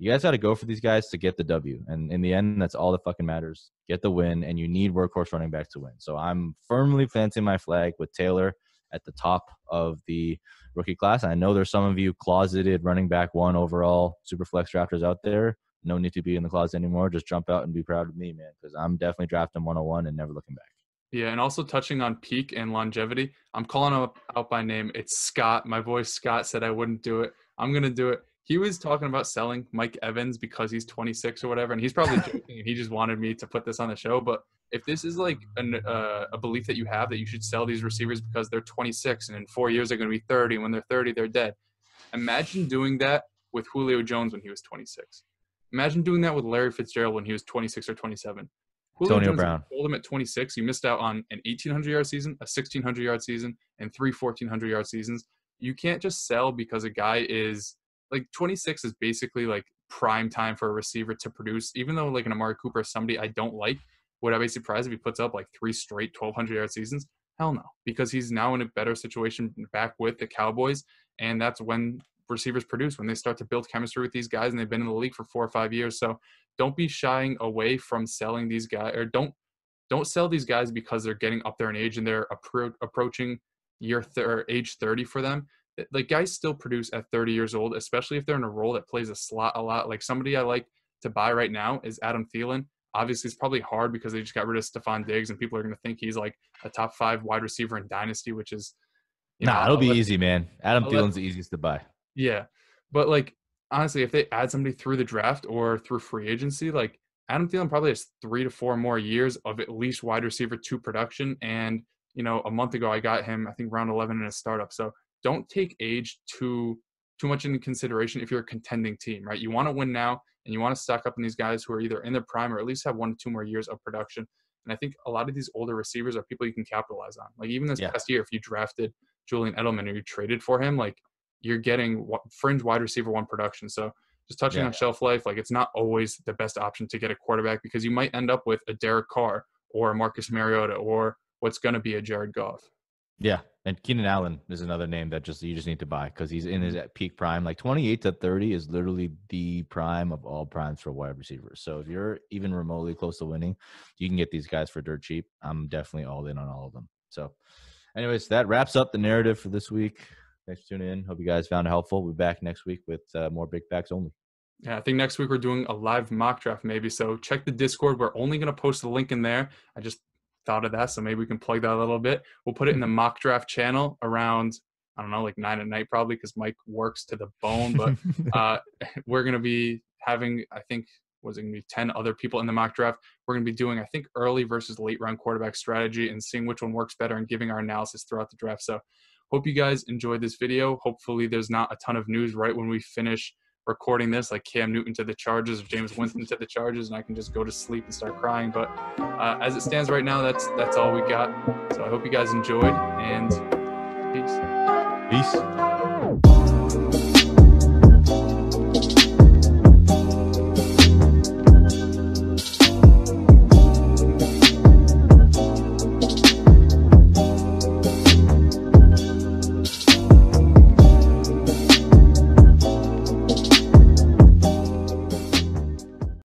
you guys got to go for these guys to get the W. And in the end, that's all that fucking matters. Get the win, and you need workhorse running back to win. So I'm firmly planting my flag with Taylor at the top of the rookie class. I know there's some of you closeted running back one overall super flex drafters out there. No need to be in the closet anymore. Just jump out and be proud of me, man, because I'm definitely drafting 101 and never looking back. Yeah, and also touching on peak and longevity, I'm calling him out by name. It's Scott. My boy Scott said I wouldn't do it. I'm gonna do it. He was talking about selling Mike Evans because he's 26 or whatever, and he's probably joking, and he just wanted me to put this on the show. But if this is like an, uh, a belief that you have that you should sell these receivers because they're 26 and in four years they're going to be 30, and when they're 30 they're dead. Imagine doing that with Julio Jones when he was 26. Imagine doing that with Larry Fitzgerald when he was 26 or 27. Julio Antonio Jones Brown. Him at 26, you missed out on an 1,800 yard season, a 1,600 yard season, and three 1,400 yard seasons. You can't just sell because a guy is like 26 is basically like prime time for a receiver to produce. Even though like an Amari Cooper is somebody I don't like, would I be surprised if he puts up like three straight 1,200 yard seasons? Hell no, because he's now in a better situation back with the Cowboys, and that's when receivers produce when they start to build chemistry with these guys and they've been in the league for four or five years. So don't be shying away from selling these guys or don't don't sell these guys because they're getting up there in age and they're appro- approaching year th- or age 30 for them Eh, like guys still produce at 30 years old especially if they're in a role that plays a slot a lot like somebody i like to buy right now is adam Thielen. obviously it's probably hard because they just got rid of Stefon Diggs and people are going to think he's like a top five wide receiver in dynasty which is nah know, it'll I'll be let, easy man adam I'll Thielen's let, the easiest to buy yeah but like honestly, if they add somebody through the draft or through free agency, like Adam Thielen probably has three to four more years of at least wide receiver two production. And, you know, a month ago I got him, I think round 11 in a startup. So don't take age too too much into consideration if you're a contending team, right? You want to win now and you want to stock up on these guys who are either in their prime or at least have one to two more years of production. And I think a lot of these older receivers are people you can capitalize on. Like even this yeah. past year, if you drafted Julian Edelman or you traded for him, like you're getting fringe wide receiver one production. So just touching yeah. on shelf life, like it's not always the best option to get a quarterback because you might end up with a Derek Carr or a Marcus Mariota or what's going to be a Jared Goff. Yeah, and Keenan Allen is another name that just you just need to buy because he's in his mm-hmm. peak prime. Like 28 to 30 is literally the prime of all primes for wide receivers. So if you're even remotely close to winning, you can get these guys for dirt cheap. I'm definitely all in on all of them. So, anyways, that wraps up the narrative for this week. Thanks for tuning in. Hope you guys found it helpful. We'll be back next week with uh, more big backs only. Yeah, I think next week we're doing a live mock draft maybe. So check the Discord. We're only going to post the link in there. I just thought of that, so maybe we can plug that a little bit. We'll put it in the mock draft channel around I don't know, like nine at night probably because Mike works to the bone. But uh, we're going to be having, I think, was it going to be 10 other people in the mock draft. We're going to be doing, I think, early versus late round quarterback strategy and seeing which one works better and giving our analysis throughout the draft. So Hope you guys enjoyed this video. Hopefully, there's not a ton of news right when we finish recording this, like Cam Newton to the Chargers or Jameis Winston to the Chargers, and I can just go to sleep and start crying. But uh, as it stands right now, that's that's all we got. So I hope you guys enjoyed, and peace. Peace.